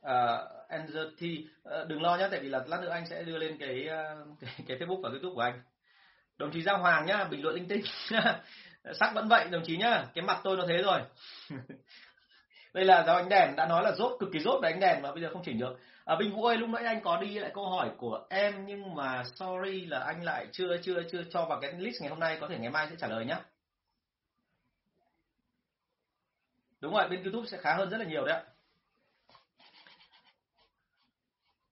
uh, Angel T uh, đừng lo nhé tại vì là lát nữa anh sẽ đưa lên cái uh, cái, cái Facebook và YouTube của anh. Đồng chí Giang Hoàng nhá bình luận linh tinh ờ, sắc vẫn vậy đồng chí nhá. Cái mặt tôi nó thế rồi. Đây là do anh đèn đã nói là rốt cực kỳ rốt về anh đèn mà bây giờ không chỉnh được. À, Bình Vũ ơi lúc nãy anh có đi lại câu hỏi của em nhưng mà sorry là anh lại chưa chưa chưa cho vào cái list ngày hôm nay có thể ngày mai sẽ trả lời nhé đúng rồi bên YouTube sẽ khá hơn rất là nhiều đấy ạ.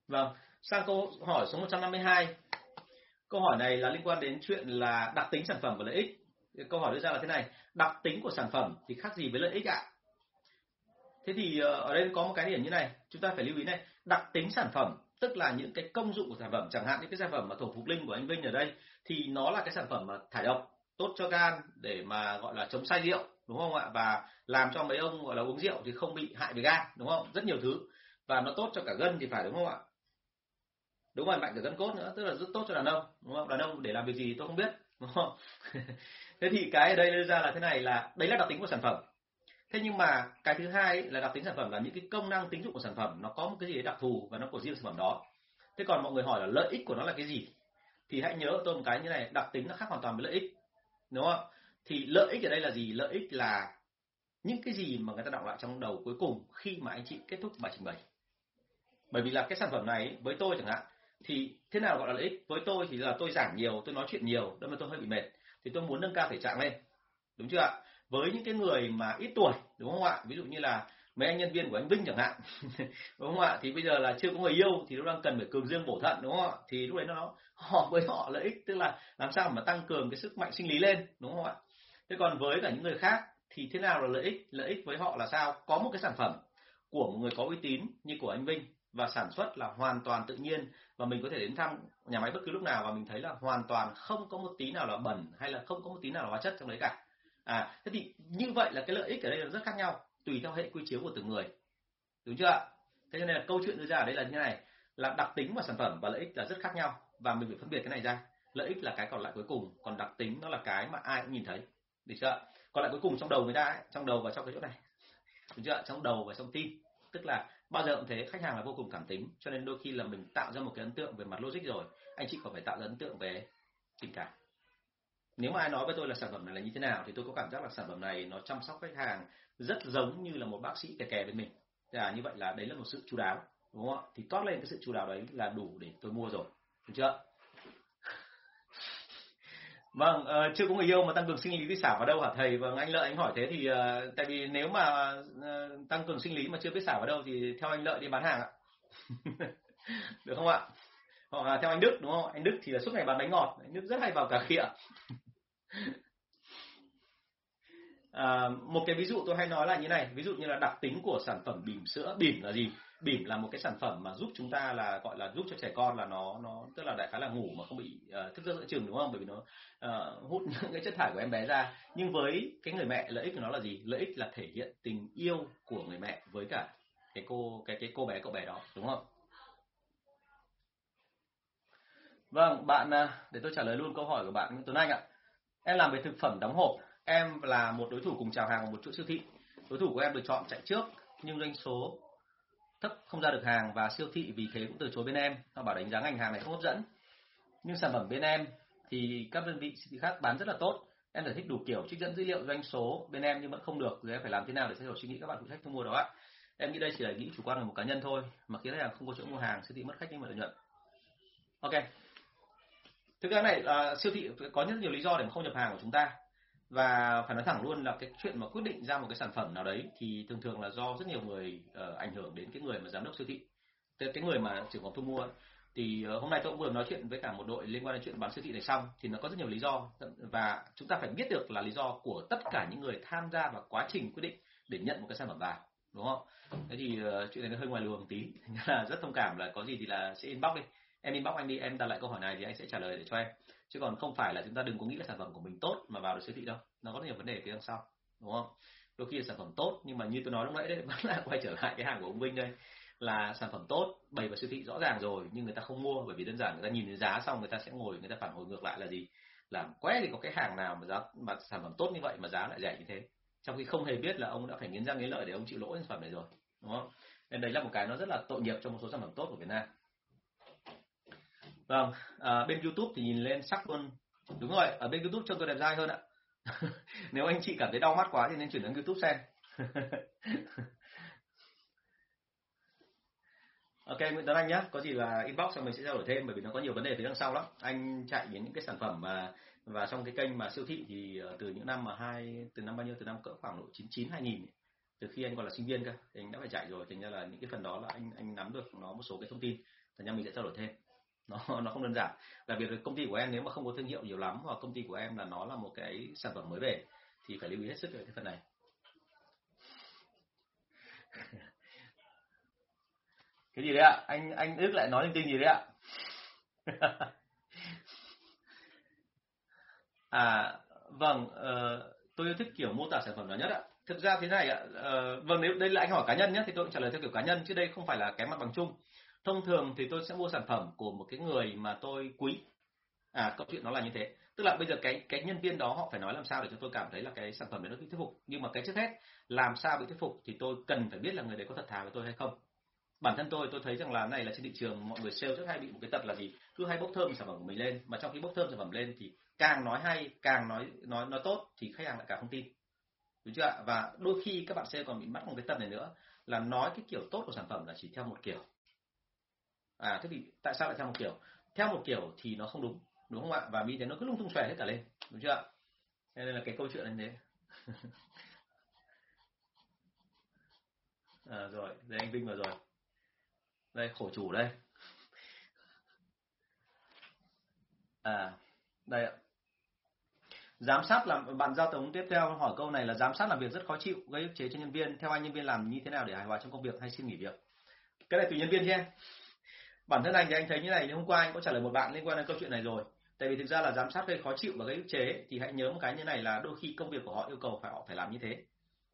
Vâng sang câu hỏi số 152 câu hỏi này là liên quan đến chuyện là đặc tính sản phẩm và lợi ích. Câu hỏi đưa ra là thế này, đặc tính của sản phẩm thì khác gì với lợi ích ạ? Thế thì ờ, ở đây có một cái điểm như này, chúng ta phải lưu ý này. Đặc tính sản phẩm, tức là những cái công dụng của sản phẩm, chẳng hạn những cái sản phẩm mà thổ phục linh của anh Vinh ở đây, thì nó là cái sản phẩm mà thải độc, tốt cho gan để mà gọi là chống say rượu, đúng không ạ? Và làm cho mấy ông gọi là uống rượu thì không bị hại về gan, đúng không? Rất nhiều thứ. Và nó tốt cho cả gân thì phải, đúng không ạ? Đúng rồi mạnh cả gân cốt nữa, tức là rất tốt cho đàn ông, đúng không? Đàn ông để làm việc gì tôi không biết, đúng không? Thế thì cái ở đây đưa ra là thế này là đấy là đặc tính của sản phẩm. Thế nhưng mà cái thứ hai là đặc tính sản phẩm là những cái công năng tính dụng của sản phẩm nó có một cái gì đấy đặc thù và nó của riêng sản phẩm đó. Thế còn mọi người hỏi là lợi ích của nó là cái gì? Thì hãy nhớ tôi một cái như này, đặc tính nó khác hoàn toàn với lợi ích, đúng không? Thì lợi ích ở đây là gì? Lợi ích là những cái gì mà người ta đọc lại trong đầu cuối cùng khi mà anh chị kết thúc bài trình bày. Bởi vì là cái sản phẩm này, với tôi chẳng hạn thì thế nào gọi là lợi ích? Với tôi thì là tôi giảng nhiều, tôi nói chuyện nhiều, đâm mà tôi hơi bị mệt. Thì tôi muốn nâng cao thể trạng lên. Đúng chưa ạ? Với những cái người mà ít tuổi, đúng không ạ? Ví dụ như là mấy anh nhân viên của anh Vinh chẳng hạn. Đúng không ạ? Thì bây giờ là chưa có người yêu thì nó đang cần phải cường dương bổ thận, đúng không ạ? Thì lúc đấy nó, họ với họ lợi ích, tức là làm sao mà tăng cường cái sức mạnh sinh lý lên, đúng không ạ? Thế còn với cả những người khác thì thế nào là lợi ích? Lợi ích với họ là sao? Có một cái sản phẩm của một người có uy tín như của anh Vinh và sản xuất là hoàn toàn tự nhiên. Và mình có thể đến thăm nhà máy bất cứ lúc nào và mình thấy là hoàn toàn không có một tí nào là bẩn hay là không có một tí nào là hóa chất trong đấy cả. À thế thì như vậy là cái lợi ích ở đây là rất khác nhau tùy theo hệ quy chiếu của từng người. Đúng chưa ạ? Thế cho nên là câu chuyện đưa ra ở đây là như này là đặc tính của sản phẩm và lợi ích là rất khác nhau và mình phải phân biệt cái này ra. Lợi ích là cái còn lại cuối cùng còn đặc tính nó là cái mà ai cũng nhìn thấy. Được chưa còn lại cuối cùng trong đầu người ta ấy, trong đầu và trong cái chỗ này. Đúng chưa trong đầu và trong tim. Tức là bao giờ cũng thế khách hàng là vô cùng cảm tính cho nên đôi khi là mình tạo ra một cái ấn tượng về mặt logic rồi. Anh chị còn phải tạo ra ấn tượng về tình cảm? Nếu mà ai nói với tôi là sản phẩm này là như thế nào thì tôi có cảm giác là sản phẩm này nó chăm sóc khách hàng rất giống như là một bác sĩ kè kè bên mình. À, như vậy là đấy là một sự chú đáo đúng không ạ? Thì toát lên cái sự chú đáo đấy là đủ để tôi mua rồi được chưa? Vâng uh, chưa có người yêu mà tăng cường sinh lý thì xả vào đâu hả thầy? Vâng anh lợi anh hỏi thế thì uh, tại vì nếu mà uh, tăng cường sinh lý mà chưa biết xả vào đâu thì theo anh lợi đi bán hàng ạ. Được không ạ? Hoặc là theo anh Đức đúng không? Anh Đức thì là suốt ngày bán bánh ngọt. Anh Đức rất hay vào cà khịa. À, một cái ví dụ tôi hay nói là như này. Ví dụ như là đặc tính của sản phẩm bỉm sữa bỉm là gì? Bỉm là một cái sản phẩm mà giúp chúng ta là gọi là giúp cho trẻ con là nó nó tức là đại khái là ngủ mà không bị uh, thức giấc giữa chừng đúng không? Bởi vì nó uh, hút những cái chất thải của em bé ra. Nhưng với cái người mẹ lợi ích của nó là gì? Lợi ích là thể hiện tình yêu của người mẹ với cả cái cô cái cái cô bé cậu bé đó đúng không? Vâng bạn ờ, để tôi trả lời luôn câu hỏi của bạn Tuấn Anh ạ. Em làm về thực phẩm đóng hộp. Em là một đối thủ cùng chào hàng của một chuỗi siêu thị. Đối thủ của em được chọn chạy trước nhưng doanh số thấp không ra được hàng và siêu thị vì thế cũng từ chối bên em. Họ bảo đánh giá ngành hàng này không hấp dẫn. Nhưng sản phẩm bên em thì các đơn vị khác bán rất là tốt. Em giải thích đủ kiểu trích dẫn dữ liệu doanh số bên em nhưng vẫn không được. Thì em phải làm thế nào để thay đổi suy nghĩ các bạn phụ trách thu mua đó ạ? Em nghĩ đây chỉ là nghĩ chủ quan của một cá nhân thôi. Mà khiến khách hàng không có chỗ mua hàng, siêu thị mất khách nhưng mà lợi nhuận. Ok. Thực ra này là siêu thị có rất nhiều lý do để mà không nhập hàng của chúng ta và phải nói thẳng luôn là cái chuyện mà quyết định ra một cái sản phẩm nào đấy thì thường thường là do rất nhiều người uh, ảnh hưởng đến cái người mà giám đốc siêu thị. Cái, cái người mà trưởng phòng thu mua thì uh, hôm nay tôi cũng vừa nói chuyện với cả một đội liên quan đến chuyện bán siêu thị này xong thì nó có rất nhiều lý do. Và chúng ta phải biết được là lý do của tất cả những người tham gia vào quá trình quyết định để nhận một cái sản phẩm vào đúng không? Thế thì uh, chuyện này nó hơi ngoài luồng tí. Là rất thông cảm là có gì thì là sẽ inbox đi. Em inbox anh đi em đặt lại câu hỏi này thì anh sẽ trả lời để cho em chứ còn không phải là chúng ta đừng có nghĩ là sản phẩm của mình tốt mà vào được siêu thị đâu. Nó có nhiều vấn đề phía đằng sau, đúng không? Đôi khi là sản phẩm tốt, nhưng mà như tôi nói lúc nãy đấy, vẫn là quay trở lại cái hàng của ông Vinh đây. Là sản phẩm tốt, bày vào siêu thị rõ ràng rồi, nhưng người ta không mua, bởi vì đơn giản người ta nhìn thấy giá xong người ta sẽ ngồi, người ta phản hồi ngược lại là gì? Làm quét thì có cái hàng nào mà giá, mà sản phẩm tốt như vậy mà giá lại rẻ như thế? Trong khi không hề biết là ông đã phải nghiến răng nghiến lợi để ông chịu lỗ sản phẩm này rồi, đúng không? Nên đấy là một cái nó rất là tội nghiệp cho một số sản phẩm tốt của Việt Nam vâng à, bên YouTube thì nhìn lên sắc luôn. Đúng rồi ở bên YouTube trông tôi đẹp dai hơn ạ. Nếu anh chị cảm thấy đau mắt quá thì nên chuyển đến YouTube xem. Ok Nguyễn Tuấn Anh nhé, có gì là inbox xong mình sẽ trao đổi thêm bởi vì nó có nhiều vấn đề phía đằng sau lắm. Anh chạy đến những cái sản phẩm mà và trong cái kênh mà siêu thị thì ờ, từ những năm mà hai từ năm bao nhiêu từ năm cỡ khoảng độ 99 2000 từ khi anh còn là sinh viên cơ thì anh đã phải chạy rồi. Thành ra là những cái phần đó là anh anh nắm được nó một số cái thông tin. Thành ra mình sẽ trao đổi thêm. nó nó không đơn giản. Đặc biệt là công ty của em nếu mà không có thương hiệu nhiều lắm hoặc công ty của em là nó là một cái sản phẩm mới về thì phải lưu ý hết sức về cái phần này. Cái gì đấy ạ? Anh anh ước lại nói linh tinh gì đấy ạ? À vâng uh, tôi yêu thích kiểu mô tả sản phẩm đó nhất ạ. Thực ra thế này ạ uh, vâng nếu đây là anh hỏi cá nhân nhé thì tôi cũng trả lời theo kiểu cá nhân chứ đây không phải là cái mặt bằng chung thông thường thì tôi sẽ mua sản phẩm của một cái người mà tôi quý. À câu chuyện nó là như thế. Tức là bây giờ cái cái nhân viên đó họ phải nói làm sao để cho tôi cảm thấy là cái sản phẩm đấy nó bị thuyết phục. Nhưng mà cái trước hết, làm sao bị thuyết phục thì tôi cần phải biết là người đấy có thật thà với tôi hay không. Bản thân tôi tôi thấy rằng là này là trên thị trường, mọi người sale rất hay bị một cái tật là gì? Cứ hay bốc thơm sản phẩm của mình lên. Mà trong khi bốc thơm sản phẩm lên thì càng nói hay, càng nói nói nói tốt thì khách hàng lại càng không tin. Đúng chưa ạ? Và đôi khi các bạn sale còn bị mắc một cái tật này nữa là nói cái kiểu tốt của sản phẩm là chỉ theo một kiểu à thế thì tại sao lại theo một kiểu? Theo một kiểu thì nó không đúng đúng không ạ? Và vì thế nó cứ lung tung xòe hết cả lên đúng chưa ạ? Nên là cái câu chuyện là như thế. À, rồi đây anh Vinh vào rồi. Đây khổ chủ đây. À đây ạ. Giám sát làm bạn giao tổng tiếp theo hỏi câu này là giám sát làm việc rất khó chịu gây ức chế cho nhân viên. Theo anh nhân viên làm như thế nào để hài hòa trong công việc hay xin nghỉ việc? Cái này tùy nhân viên chứ bản thân anh thì anh thấy như này hôm qua anh có trả lời một bạn liên quan đến câu chuyện này rồi. Tại vì thực ra là giám sát gây khó chịu và gây ức chế thì hãy nhớ một cái như này là đôi khi công việc của họ yêu cầu phải họ phải làm như thế.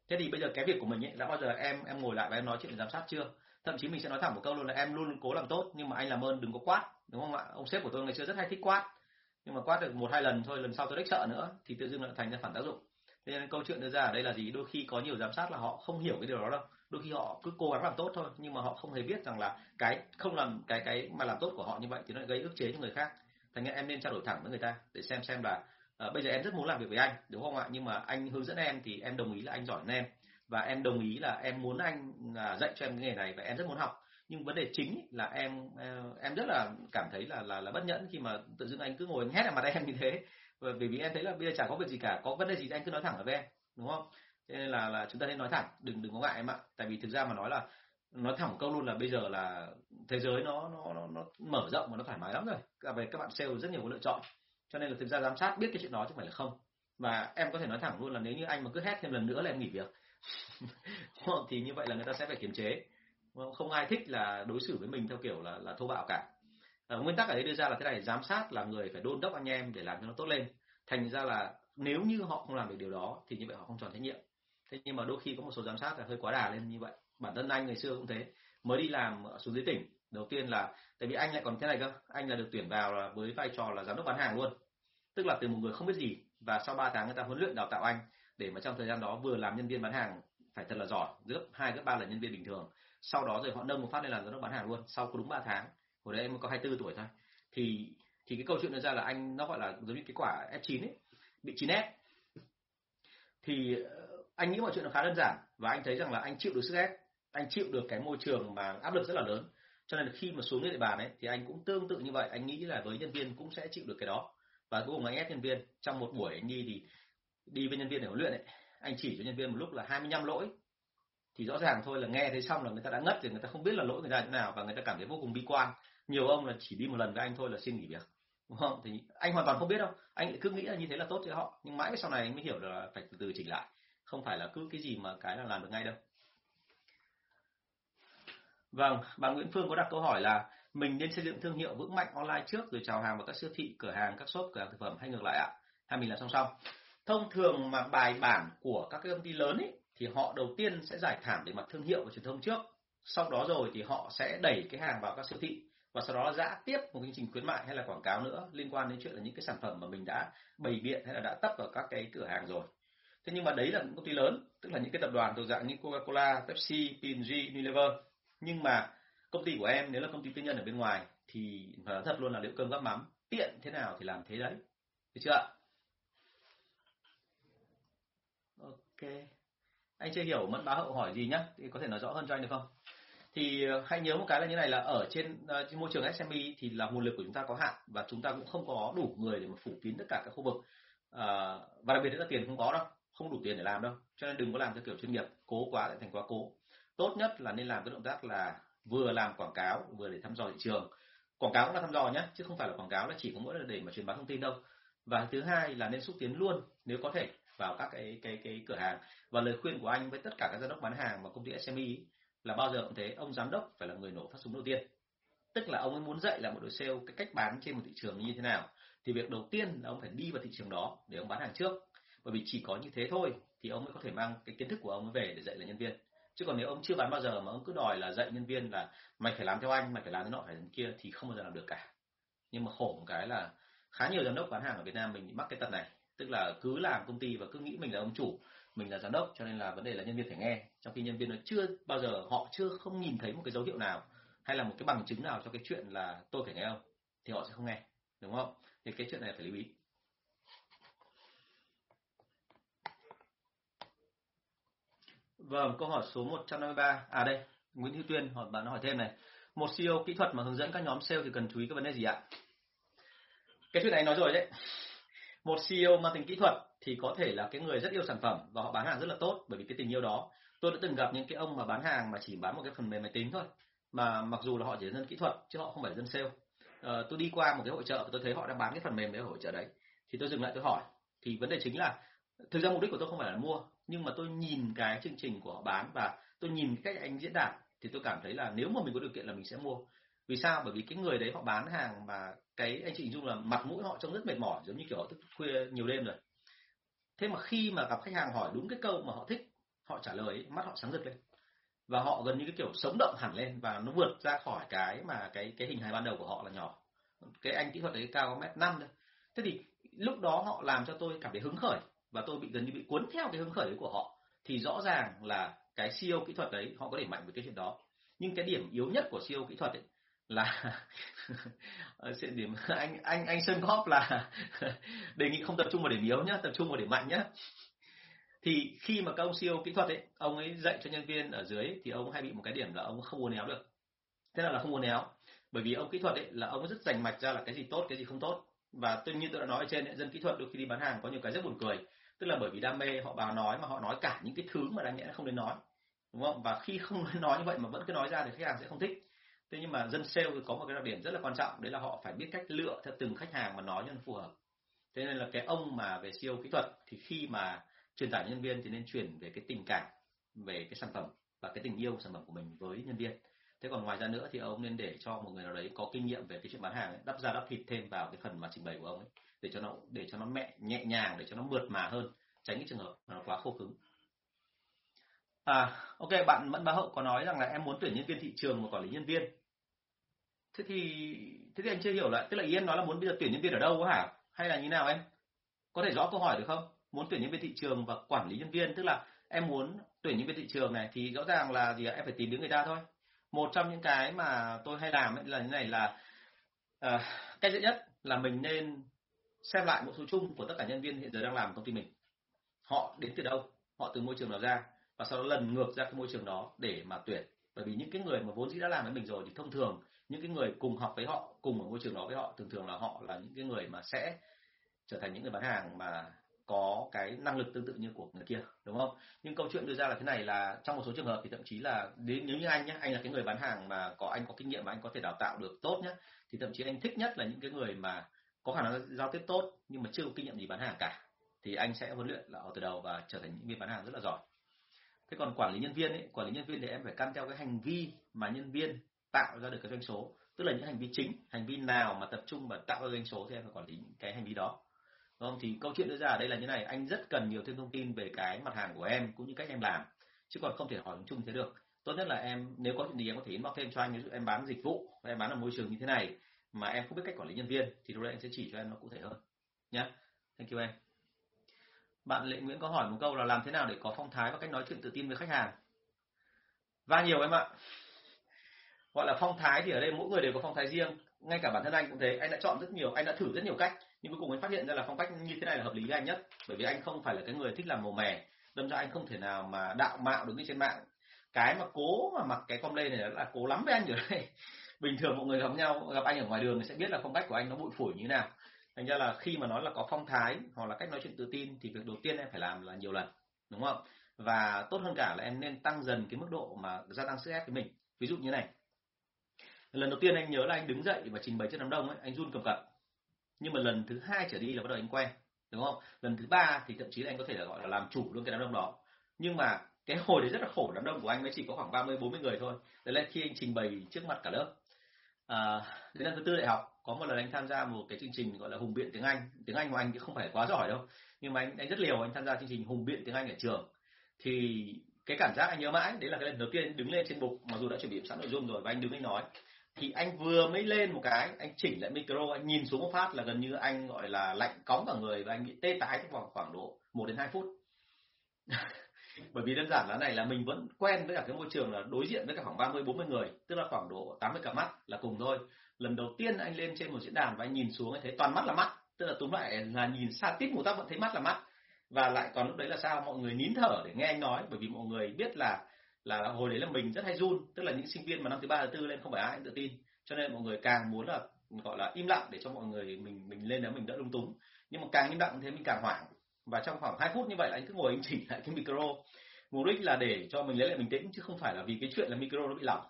Thế thì bây giờ cái việc của mình ấy, đã bao giờ em em ngồi lại và em nói chuyện với giám sát chưa? Thậm chí mình sẽ nói thẳng một câu luôn là em luôn cố làm tốt, nhưng mà anh làm ơn đừng có quát, đúng không ạ? Ông sếp của tôi ngày xưa rất hay thích quát, nhưng mà quát được một hai lần thôi, lần sau tôi đếch sợ nữa, thì tự dưng lại thành ra phản tác dụng. Thế nên câu chuyện đưa ra ở đây là gì? Đôi khi có nhiều giám sát là họ không hiểu cái điều đó đâu đôi khi họ cứ cố gắng làm tốt thôi nhưng mà họ không hề biết rằng là cái không làm cái cái mà làm tốt của họ như vậy thì nó gây ức chế cho người khác. Thành ra em nên trao đổi thẳng với người ta để xem xem là uh, bây giờ em rất muốn làm việc với anh đúng không ạ? Nhưng mà anh hướng dẫn em thì em đồng ý là anh giỏi hơn em. Và em đồng ý là em muốn anh uh, dạy cho em cái nghề này và em rất muốn học. Nhưng vấn đề chính là em uh, em rất là cảm thấy là là là bất nhẫn khi mà tự dưng anh cứ ngồi hét vào mặt em như thế. Bởi vì em thấy là bây giờ chả có việc gì cả có vấn đề gì thì anh cứ nói thẳng với em đúng không? Thế nên là là chúng ta nên nói thẳng đừng đừng có ngại em ạ. Tại vì thực ra mà nói là nói thẳng câu luôn là bây giờ là thế giới nó nó nó, nó mở rộng và nó thoải mái lắm rồi. Cả về các bạn sale rất nhiều lựa chọn. Cho nên là thực ra giám sát biết cái chuyện đó chứ không phải là không. Và em có thể nói thẳng luôn là nếu như anh mà cứ hét thêm lần nữa là em nghỉ việc. Thì như vậy là người ta sẽ phải kiềm chế. Không ai thích là đối xử với mình theo kiểu là là thô bạo cả. À, nguyên tắc ở đây đưa ra là thế này giám sát là người phải đôn đốc anh em để làm cho nó tốt lên. Thành ra là nếu như họ không làm được điều đó thì như vậy họ không tròn trách nhiệm thế nhưng mà đôi khi có một số giám sát là hơi quá đà lên như vậy. Bản thân anh ngày xưa cũng thế. Mới đi làm xuống dưới tỉnh, đầu tiên là, tại vì anh lại còn thế này cơ. Anh là được tuyển vào là với vai trò là giám đốc bán hàng luôn. Tức là từ một người không biết gì và sau 3 tháng người ta huấn luyện đào tạo anh để mà trong thời gian đó vừa làm nhân viên bán hàng phải thật là giỏi, gấp hai, gấp ba lần nhân viên bình thường. Sau đó rồi họ nâng một phát lên làm giám đốc bán hàng luôn, sau có đúng 3 tháng. Hồi đấy em có 24 tuổi thôi. Thì thì cái câu chuyện nó ra là anh nó gọi là giống như cái quả F9 ấy, bị 9S thì anh nghĩ mọi chuyện nó khá đơn giản và anh thấy rằng là anh chịu được sức ép, anh chịu được cái môi trường mà áp lực rất là lớn. Cho nên là khi mà xuống đến địa bàn ấy, thì anh cũng tương tự như vậy, anh nghĩ là với nhân viên cũng sẽ chịu được cái đó. Và cuối cùng anh ép nhân viên. Trong một buổi anh đi thì đi với nhân viên để huấn luyện ấy, anh chỉ cho nhân viên một lúc là 25 lỗi. Thì rõ ràng thôi là nghe thấy xong là người ta đã ngất rồi, người ta không biết là lỗi người ta như nào và người ta cảm thấy vô cùng bi quan. Nhiều ông là chỉ đi một lần với anh thôi là xin nghỉ việc, đúng không? Thì anh hoàn toàn không biết đâu. Anh cứ nghĩ là như thế là tốt cho họ. Nhưng mãi sau này anh mới hiểu là phải từ từ chỉnh lại không phải là cứ cái gì mà cái là làm được ngay đâu. Vâng bà Nguyễn Phương có đặt câu hỏi là mình nên xây dựng thương hiệu vững mạnh online trước rồi chào hàng vào các siêu thị, cửa hàng, các shop, cửa hàng thực phẩm hay ngược lại ạ? Hay mình làm song song? Thông thường mà bài bản của các cái công ty lớn ấy, thì họ đầu tiên sẽ giải thảm về mặt thương hiệu và truyền thông trước. Sau đó rồi thì họ sẽ đẩy cái hàng vào các siêu thị và sau đó giã tiếp một chương trình khuyến mại hay là quảng cáo nữa liên quan đến chuyện là những cái sản phẩm mà mình đã bày biện hay là đã tấp vào các cái cửa hàng rồi thế nhưng mà đấy là những công ty lớn tức là những cái tập đoàn thuộc dạng như Coca-Cola, Pepsi, P&G, Unilever. Nhưng mà công ty của em nếu là công ty tư nhân ở bên ngoài thì nói thật luôn là liệu cơm gắp mắm tiện thế nào thì làm thế đấy. Được chưa ạ? Ok. Anh chưa hiểu mẫn bá hậu hỏi gì nhá thì có thể nói rõ hơn cho anh được không? Thì ờ, hãy nhớ một cái là như này là ở trên, uh, trên môi trường SME thì là nguồn lực của chúng ta có hạn và chúng ta cũng không có đủ người để mà phủ kín tất cả các khu vực. Uh, và đặc biệt là tiền không có đâu không đủ tiền để làm đâu. Cho nên đừng có làm theo kiểu chuyên nghiệp, cố quá lại thành quá cố. Tốt nhất là nên làm cái động tác là vừa làm quảng cáo, vừa để thăm dò thị trường. Quảng cáo cũng là thăm dò nhé chứ không phải là quảng cáo là chỉ có mỗi là để mà truyền bá thông tin đâu. Và thứ hai là nên xúc tiến luôn, nếu có thể, vào các cái cái cái cửa hàng. Và lời khuyên của anh với tất cả các giám đốc bán hàng và công ty SME là bao giờ cũng thế, ông giám đốc phải là người nổ phát súng đầu tiên. Tức là ông ấy muốn dạy là một đội sale cái cách bán trên một thị trường như thế nào. Thì việc đầu tiên là ông phải đi vào thị trường đó để ông bán hàng trước bởi vì chỉ có như thế thôi thì ông mới có thể mang cái kiến thức của ông về để dạy lại nhân viên. Chứ còn nếu ông chưa bán bao giờ mà ông cứ đòi là dạy nhân viên là mày phải làm theo anh, mày phải làm thế nọ phải thế kia thì không bao giờ làm được cả. Nhưng mà khổ một cái là khá nhiều giám đốc bán hàng ở Việt Nam mình mắc cái tật này. Tức là cứ làm công ty và cứ nghĩ mình là ông chủ, mình là giám đốc, cho nên là vấn đề là nhân viên phải nghe. Trong khi nhân viên nó chưa bao giờ, họ chưa không nhìn thấy một cái dấu hiệu nào hay là một cái bằng chứng nào cho cái chuyện là tôi phải nghe ông thì họ sẽ không nghe, đúng không? Thì cái chuyện này phải lưu ý. Vâng, câu hỏi số 153. À đây, Nguyễn Hữu Tuyên hỏi bạn hỏi thêm này. Một CEO kỹ thuật mà hướng dẫn các nhóm sale thì cần chú ý cái vấn đề gì ạ? Cái chuyện này nói rồi đấy. Một CEO mang tính kỹ thuật thì có thể là cái người rất yêu sản phẩm và họ bán hàng rất là tốt bởi vì cái tình yêu đó. Tôi đã từng gặp những cái ông mà bán hàng mà chỉ bán một cái phần mềm máy tính thôi mà mặc dù là họ chỉ là dân kỹ thuật chứ họ không phải là dân sale. À, tôi đi qua một cái hội trợ và tôi thấy họ đang bán cái phần mềm đấy ở hội trợ đấy thì tôi dừng lại tôi hỏi thì vấn đề chính là thực ra mục đích của tôi không phải là mua nhưng mà tôi nhìn cái chương trình của họ bán và tôi nhìn cách anh diễn đạt thì tôi cảm thấy là nếu mà mình có điều kiện là mình sẽ mua. Vì sao? Bởi vì cái người đấy họ bán hàng mà cái anh chị dung là mặt mũi họ trông rất mệt mỏi giống như kiểu họ thức khuya nhiều đêm rồi. Thế mà khi mà gặp khách hàng hỏi đúng cái câu mà họ thích họ trả lời ấy, mắt họ sáng rực lên. Và họ gần như cái kiểu sống động hẳn lên và nó vượt ra khỏi cái mà cái cái hình hài ban đầu của họ là nhỏ. Cái anh kỹ thuật đấy cao có mét năm thôi. Thế thì lúc đó họ làm cho tôi cảm thấy hứng khởi và tôi bị gần như bị cuốn theo cái hứng khởi đấy của họ thì rõ ràng là cái siêu kỹ thuật đấy họ có thể mạnh với cái chuyện đó. Nhưng cái điểm yếu nhất của siêu kỹ thuật ấy là sẽ điểm anh anh anh Sơn Góp là đề nghị không tập trung vào điểm yếu nhá tập trung vào điểm mạnh nhá. Thì khi mà các ông siêu kỹ thuật ấy ông ấy dạy cho nhân viên ở dưới thì ông hay bị một cái điểm là ông không uốn éo được. Thế nào là không uốn éo bởi vì ông kỹ thuật ấy là ông rất rành mạch ra là cái gì tốt cái gì không tốt. Và tôi như tôi đã nói ở trên ấy, dân kỹ thuật đôi khi đi bán hàng có nhiều cái rất buồn cười tức là bởi vì đam mê họ vào nói mà họ nói cả những cái thứ mà đáng nhẽ không nên nói. Đúng không? Và khi không nói như vậy mà vẫn cứ nói ra thì khách hàng sẽ không thích. Thế nhưng mà dân sale thì có một cái đặc điểm rất là quan trọng đấy là họ phải biết cách lựa theo từng khách hàng mà nói cho nó phù hợp. Thế nên là cái ông mà về siêu kỹ thuật thì khi mà truyền tải nhân viên thì nên chuyển về cái tình cảm về cái sản phẩm và cái tình yêu sản phẩm của mình với nhân viên. Thế còn ngoài ra nữa thì ông nên để cho một người nào đấy có kinh nghiệm về cái chuyện bán hàng ấy, đắp ra đắp thịt thêm vào cái phần mà trình bày của ông ấy để cho nó để cho nó mẹ nhẹ nhàng để cho nó mượt mà hơn tránh cái trường hợp mà nó quá khô cứng. À ok bạn mẫn bá hậu có nói rằng là em muốn tuyển nhân viên thị trường và quản lý nhân viên. Thế thì thế thì anh chưa hiểu lại tức là ý em nói là muốn bây giờ tuyển nhân viên ở đâu hả? Hay là như nào em? Có thể rõ câu hỏi được không? Muốn tuyển nhân viên thị trường và quản lý nhân viên tức là em muốn tuyển nhân viên thị trường này thì rõ ràng là gì em phải tìm đến người ta thôi. Một trong những cái mà tôi hay làm ấy là như này là uh, cách dễ nhất là mình nên xem lại một số chung của tất cả nhân viên hiện giờ đang làm công ty mình. Họ đến từ đâu? Họ từ môi trường nào ra? Và sau đó lần ngược ra cái môi trường đó để mà tuyển. Bởi vì những cái người mà vốn dĩ đã làm với mình rồi thì thông thường những cái người cùng học với họ, cùng ở môi trường đó với họ, thường thường là họ là những cái người mà sẽ trở thành những người bán hàng mà có cái năng lực tương tự như của người kia, đúng không? Nhưng câu chuyện đưa ra là thế này là trong một số trường hợp thì thậm chí là nếu như anh nhé anh là cái người bán hàng mà có anh có kinh nghiệm mà anh có thể đào tạo được tốt nhé thì thậm chí anh thích nhất là những cái người mà có khả năng giao tiếp tốt, nhưng mà chưa có kinh nghiệm gì bán hàng cả. Thì anh sẽ huấn luyện là từ đầu và trở thành những viên bán hàng rất là giỏi. Thế còn quản lý nhân viên ấy, quản lý nhân viên thì em phải căn theo cái hành vi mà nhân viên tạo ra được cái doanh số. Tức là những hành vi chính, hành vi nào mà tập trung và tạo ra doanh số thì em phải quản lý cái hành vi đó. Đúng không? Thì câu chuyện đưa ra ở đây là như này, anh rất cần nhiều thêm thông tin về cái mặt hàng của em cũng như cách em làm, chứ còn không thể hỏi chung thế được. Tốt nhất là em, nếu có chuyện gì em có thể inbox thêm cho anh, ví dụ em bán dịch vụ, em bán ở môi trường như thế này mà em không biết cách quản lý nhân viên thì lúc đấy anh sẽ chỉ cho em nó cụ thể hơn. Nhé thank you em bạn lệ nguyễn có hỏi một câu là làm thế nào để có phong thái và cách nói chuyện tự tin với khách hàng? Va nhiều em ạ. Gọi là phong thái thì ở đây mỗi người đều có phong thái riêng, ngay cả bản thân anh cũng thế. Anh đã chọn rất nhiều, anh đã thử rất nhiều cách, nhưng cuối cùng anh phát hiện ra là phong cách như thế này là hợp lý với anh nhất. Bởi vì anh không phải là cái người thích làm màu mè, đâm ra anh không thể nào mà đạo mạo đứng trên mạng. Cái mà cố mà mặc cái con lê này là cố lắm với anh rồi đây bình thường mọi người gặp nhau, gặp anh ở ngoài đường thì sẽ biết là phong cách của anh nó bụi phổi như thế nào. Thành ra là khi mà nói là có phong thái hoặc là cách nói chuyện tự tin thì việc đầu tiên em phải làm là nhiều lần, đúng không? Và tốt hơn cả là em nên tăng dần cái mức độ mà gia tăng sức ép với mình. Ví dụ như này. Lần đầu tiên anh nhớ là anh đứng dậy và trình bày trước đám đông ấy, anh run cầm cập. Nhưng mà lần thứ hai trở đi là bắt đầu anh quen, đúng không? Lần thứ ba thì thậm chí là anh có thể là gọi là làm chủ luôn cái đám đông đó. Nhưng mà cái hồi đấy rất là khổ, đám đông của anh mới chỉ có khoảng 30 40 người thôi. Đấy là khi anh trình bày trước mặt cả lớp à, đến năm thứ tư đại học có một lần anh tham gia một cái chương trình gọi là hùng biện tiếng Anh. Tiếng Anh của anh thì không phải quá giỏi đâu nhưng mà anh anh rất liều anh tham gia chương trình hùng biện tiếng Anh ở trường. Thì cái cảm giác anh nhớ mãi đấy là cái lần đầu tiên đứng lên trên bục mặc dù đã chuẩn bị sẵn nội dung rồi và anh đứng anh nói. Thì anh vừa mới lên một cái anh chỉnh lại micro anh nhìn xuống một phát là gần như anh gọi là lạnh cóng cả người và anh bị tê tái trong vòng khoảng độ 1 đến 2 phút bởi vì đơn giản là này là mình vẫn quen với cả cái môi trường là đối diện với cả khoảng 30 40 người, tức là khoảng độ 80 cặp mắt là cùng thôi. Lần đầu tiên anh lên trên một diễn đàn và anh nhìn xuống anh thấy toàn mắt là mắt, tức là túm lại là nhìn xa tít một tác vẫn thấy mắt là mắt. Và lại còn lúc đấy là sao? Mọi người nín thở để nghe anh nói, bởi vì mọi người biết là là hồi đấy là mình rất hay run, tức là những sinh viên mà năm thứ ba, thứ tư lên không phải ai cũng tự tin. Cho nên mọi người càng muốn là, gọi là im lặng để cho mọi người mình mình lên đó mình đỡ lung túng. Nhưng mà càng im lặng thế mình càng hoảng và trong khoảng 2 phút như vậy là anh cứ ngồi anh chỉnh lại cái micro. Mục đích là để cho mình lấy lại bình tĩnh, chứ không phải là vì cái chuyện là micro nó bị lỏng.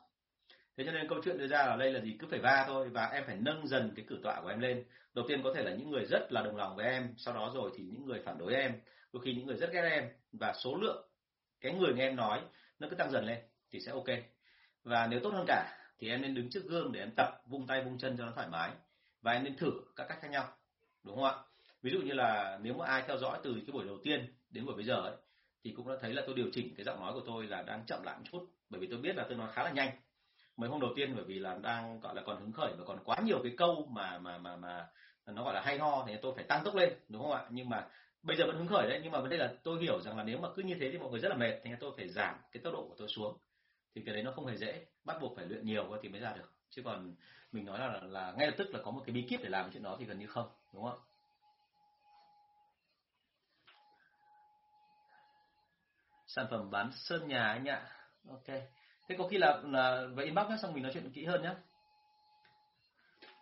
Thế cho nên câu chuyện đưa ra ở đây là gì? Cứ phải va thôi, và em phải nâng dần cái cử tọa của em lên. Đầu tiên có thể là những người rất là đồng lòng với em, sau đó rồi thì những người phản đối em. Đôi khi những người rất ghét em, và số lượng cái người nghe em nói nó cứ tăng dần lên thì sẽ ok. Và nếu tốt hơn cả thì em nên đứng trước gương để em tập vung tay vung chân cho nó thoải mái, và em nên thử các cách khác nhau. Đúng không ạ? Ví dụ như là nếu mà ai theo dõi từ cái buổi đầu tiên đến buổi bây giờ ấy, thì cũng đã thấy là tôi điều chỉnh cái giọng nói của tôi là đang chậm lại một chút. Bởi vì tôi biết là tôi nói khá là nhanh. Mấy hôm đầu tiên bởi vì là đang, gọi là, còn hứng khởi và còn quá nhiều cái câu mà mà mà mà nó gọi là hay ho thì tôi phải tăng tốc lên, đúng không ạ? Nhưng mà bây giờ vẫn hứng khởi đấy. Nhưng mà vấn đề là tôi hiểu rằng là nếu mà cứ như thế thì mọi người rất là mệt thì tôi phải giảm cái tốc độ của tôi xuống. Thì cái đấy nó không hề dễ. Bắt buộc phải luyện nhiều thì mới ra được. Chứ còn mình nói là là ngay lập tức là có một cái bí kíp để làm chuyện đó thì gần như không, đúng không ạ? Sản phẩm bán sơn nhà anh ạ. Ok. Thế có khi là, là về inbox nhé xong mình nói chuyện kỹ hơn nhé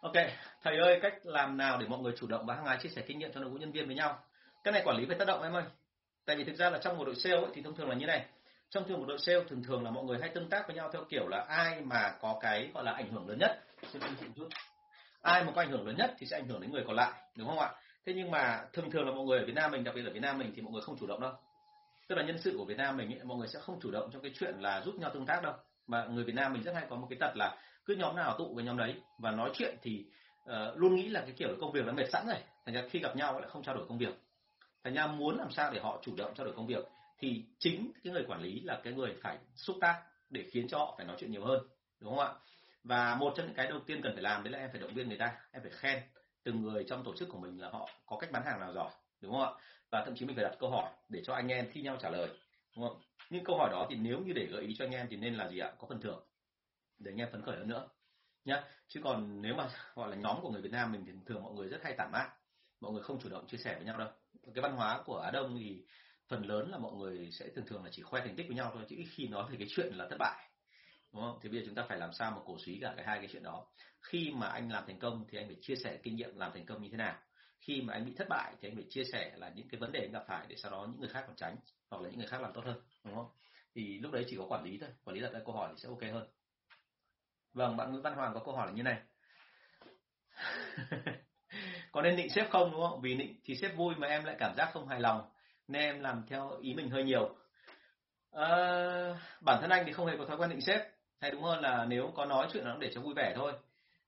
ok thầy ơi cách làm nào để mọi người chủ động và hàng ngày chia sẻ kinh nghiệm cho đội ngũ nhân viên với nhau? Cái này quản lý phải tác động em ơi. Tại vì thực ra là trong một đội sale ấy, thì thông thường là như này. Trong thường một đội sale thường thường là mọi người hay tương tác với nhau theo kiểu là ai mà có cái gọi là ảnh hưởng lớn nhất. Chút. Ai mà có ảnh hưởng lớn nhất thì sẽ ảnh hưởng đến người còn lại đúng không ạ? Thế nhưng mà thường thường là mọi người ở Việt Nam mình đặc biệt ở Việt Nam mình thì mọi người không chủ động đâu tức là nhân sự của Việt Nam mình ấy, mọi người sẽ không chủ động trong cái chuyện là giúp nhau tương tác đâu. Mà người Việt Nam mình rất hay có một cái tật là cứ nhóm nào tụ với nhóm đấy và nói chuyện thì uh, luôn nghĩ là cái kiểu công việc nó mệt sẵn rồi. Thành ra khi gặp nhau lại không trao đổi công việc. Thành ra muốn làm sao để họ chủ động trao đổi công việc thì chính cái người quản lý là cái người phải xúc tác để khiến cho họ phải nói chuyện nhiều hơn đúng không ạ? Và một trong những cái đầu tiên cần phải làm đấy là em phải động viên người ta em phải khen từng người trong tổ chức của mình là họ có cách bán hàng nào giỏi đúng không ạ? Và thậm chí mình phải đặt câu hỏi để cho anh em thi nhau trả lời, đúng không? Nhưng câu hỏi đó thì nếu như để gợi ý cho anh em thì nên là gì ạ? Có phần thưởng để anh em phấn khởi hơn nữa, nhá. Chứ còn nếu mà gọi là nhóm của người Việt Nam mình thì thường mọi người rất hay tản mát, mọi người không chủ động chia sẻ với nhau đâu. Cái văn hóa của Á Đông thì phần lớn là mọi người sẽ thường thường là chỉ khoe thành tích với nhau thôi, chứ ít khi nói về cái chuyện là thất bại, đúng không? Thì bây giờ chúng ta phải làm sao mà cổ suý cả cái hai cái chuyện đó. Khi mà anh làm thành công thì anh phải chia sẻ kinh nghiệm làm thành công như thế nào khi mà anh bị thất bại thì anh phải chia sẻ là những cái vấn đề anh gặp phải để sau đó những người khác còn tránh hoặc là những người khác làm tốt hơn đúng không? Thì lúc đấy chỉ có quản lý thôi quản lý đặt ra câu hỏi thì sẽ ok hơn. Vâng bạn Nguyễn Văn Hoàng có câu hỏi là như này. Có nên định sếp không đúng không? Vì định thì sếp vui mà em lại cảm giác không hài lòng nên em làm theo ý mình hơi nhiều. À, bản thân anh thì không hề có thói quen định sếp hay đúng hơn là nếu có nói chuyện nó để cho vui vẻ thôi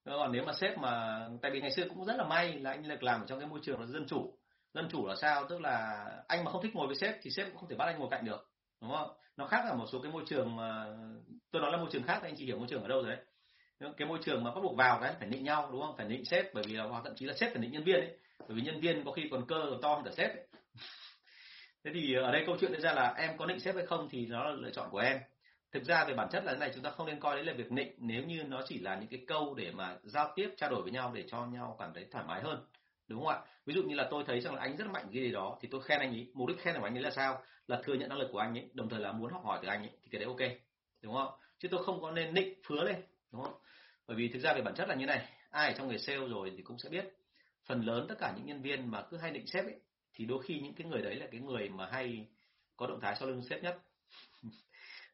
còn nếu mà sếp mà, tại vì ngày xưa cũng rất là may là anh được làm ở trong cái môi trường là dân chủ. Dân chủ là sao? Tức là anh mà không thích ngồi với sếp thì sếp cũng không thể bắt anh ngồi cạnh được, đúng không? Nó khác ở một số cái môi trường mà, tôi nói là môi trường khác, anh chị hiểu môi trường ở đâu rồi đấy. Cái môi trường mà bắt buộc vào cái, phải nịnh nhau, đúng không? Phải nịnh sếp, bởi vì là, hoặc thậm chí là sếp phải nịnh nhân viên ấy. Bởi vì nhân viên có khi còn cơ còn to hơn cả sếp ấy. thế thì ở đây câu chuyện ra là em có nịnh sếp hay không thì nó là lựa chọn của em thực ra về bản chất là thế này, chúng ta không nên coi đấy là việc nịnh. Nếu như nó chỉ là những cái câu để mà giao tiếp, trao đổi với nhau để cho nhau cảm thấy thoải mái hơn, đúng không ạ? Ví dụ như là tôi thấy rằng là anh rất mạnh cái gì đó thì tôi khen anh ấy mục đích khen của anh ấy là sao? Là thừa nhận năng lực của anh ấy đồng thời là muốn học hỏi từ anh ấy thì cái đấy ok, đúng không? Chứ tôi không có nên nịnh, phứa lên, đúng không? Bởi vì thực ra về bản chất là như này, ai ở trong nghề sale rồi thì cũng sẽ biết. Phần lớn tất cả những nhân viên mà cứ hay định sếp ấy thì đôi khi những cái người đấy là cái người mà hay có động thái sau lưng sếp nhất.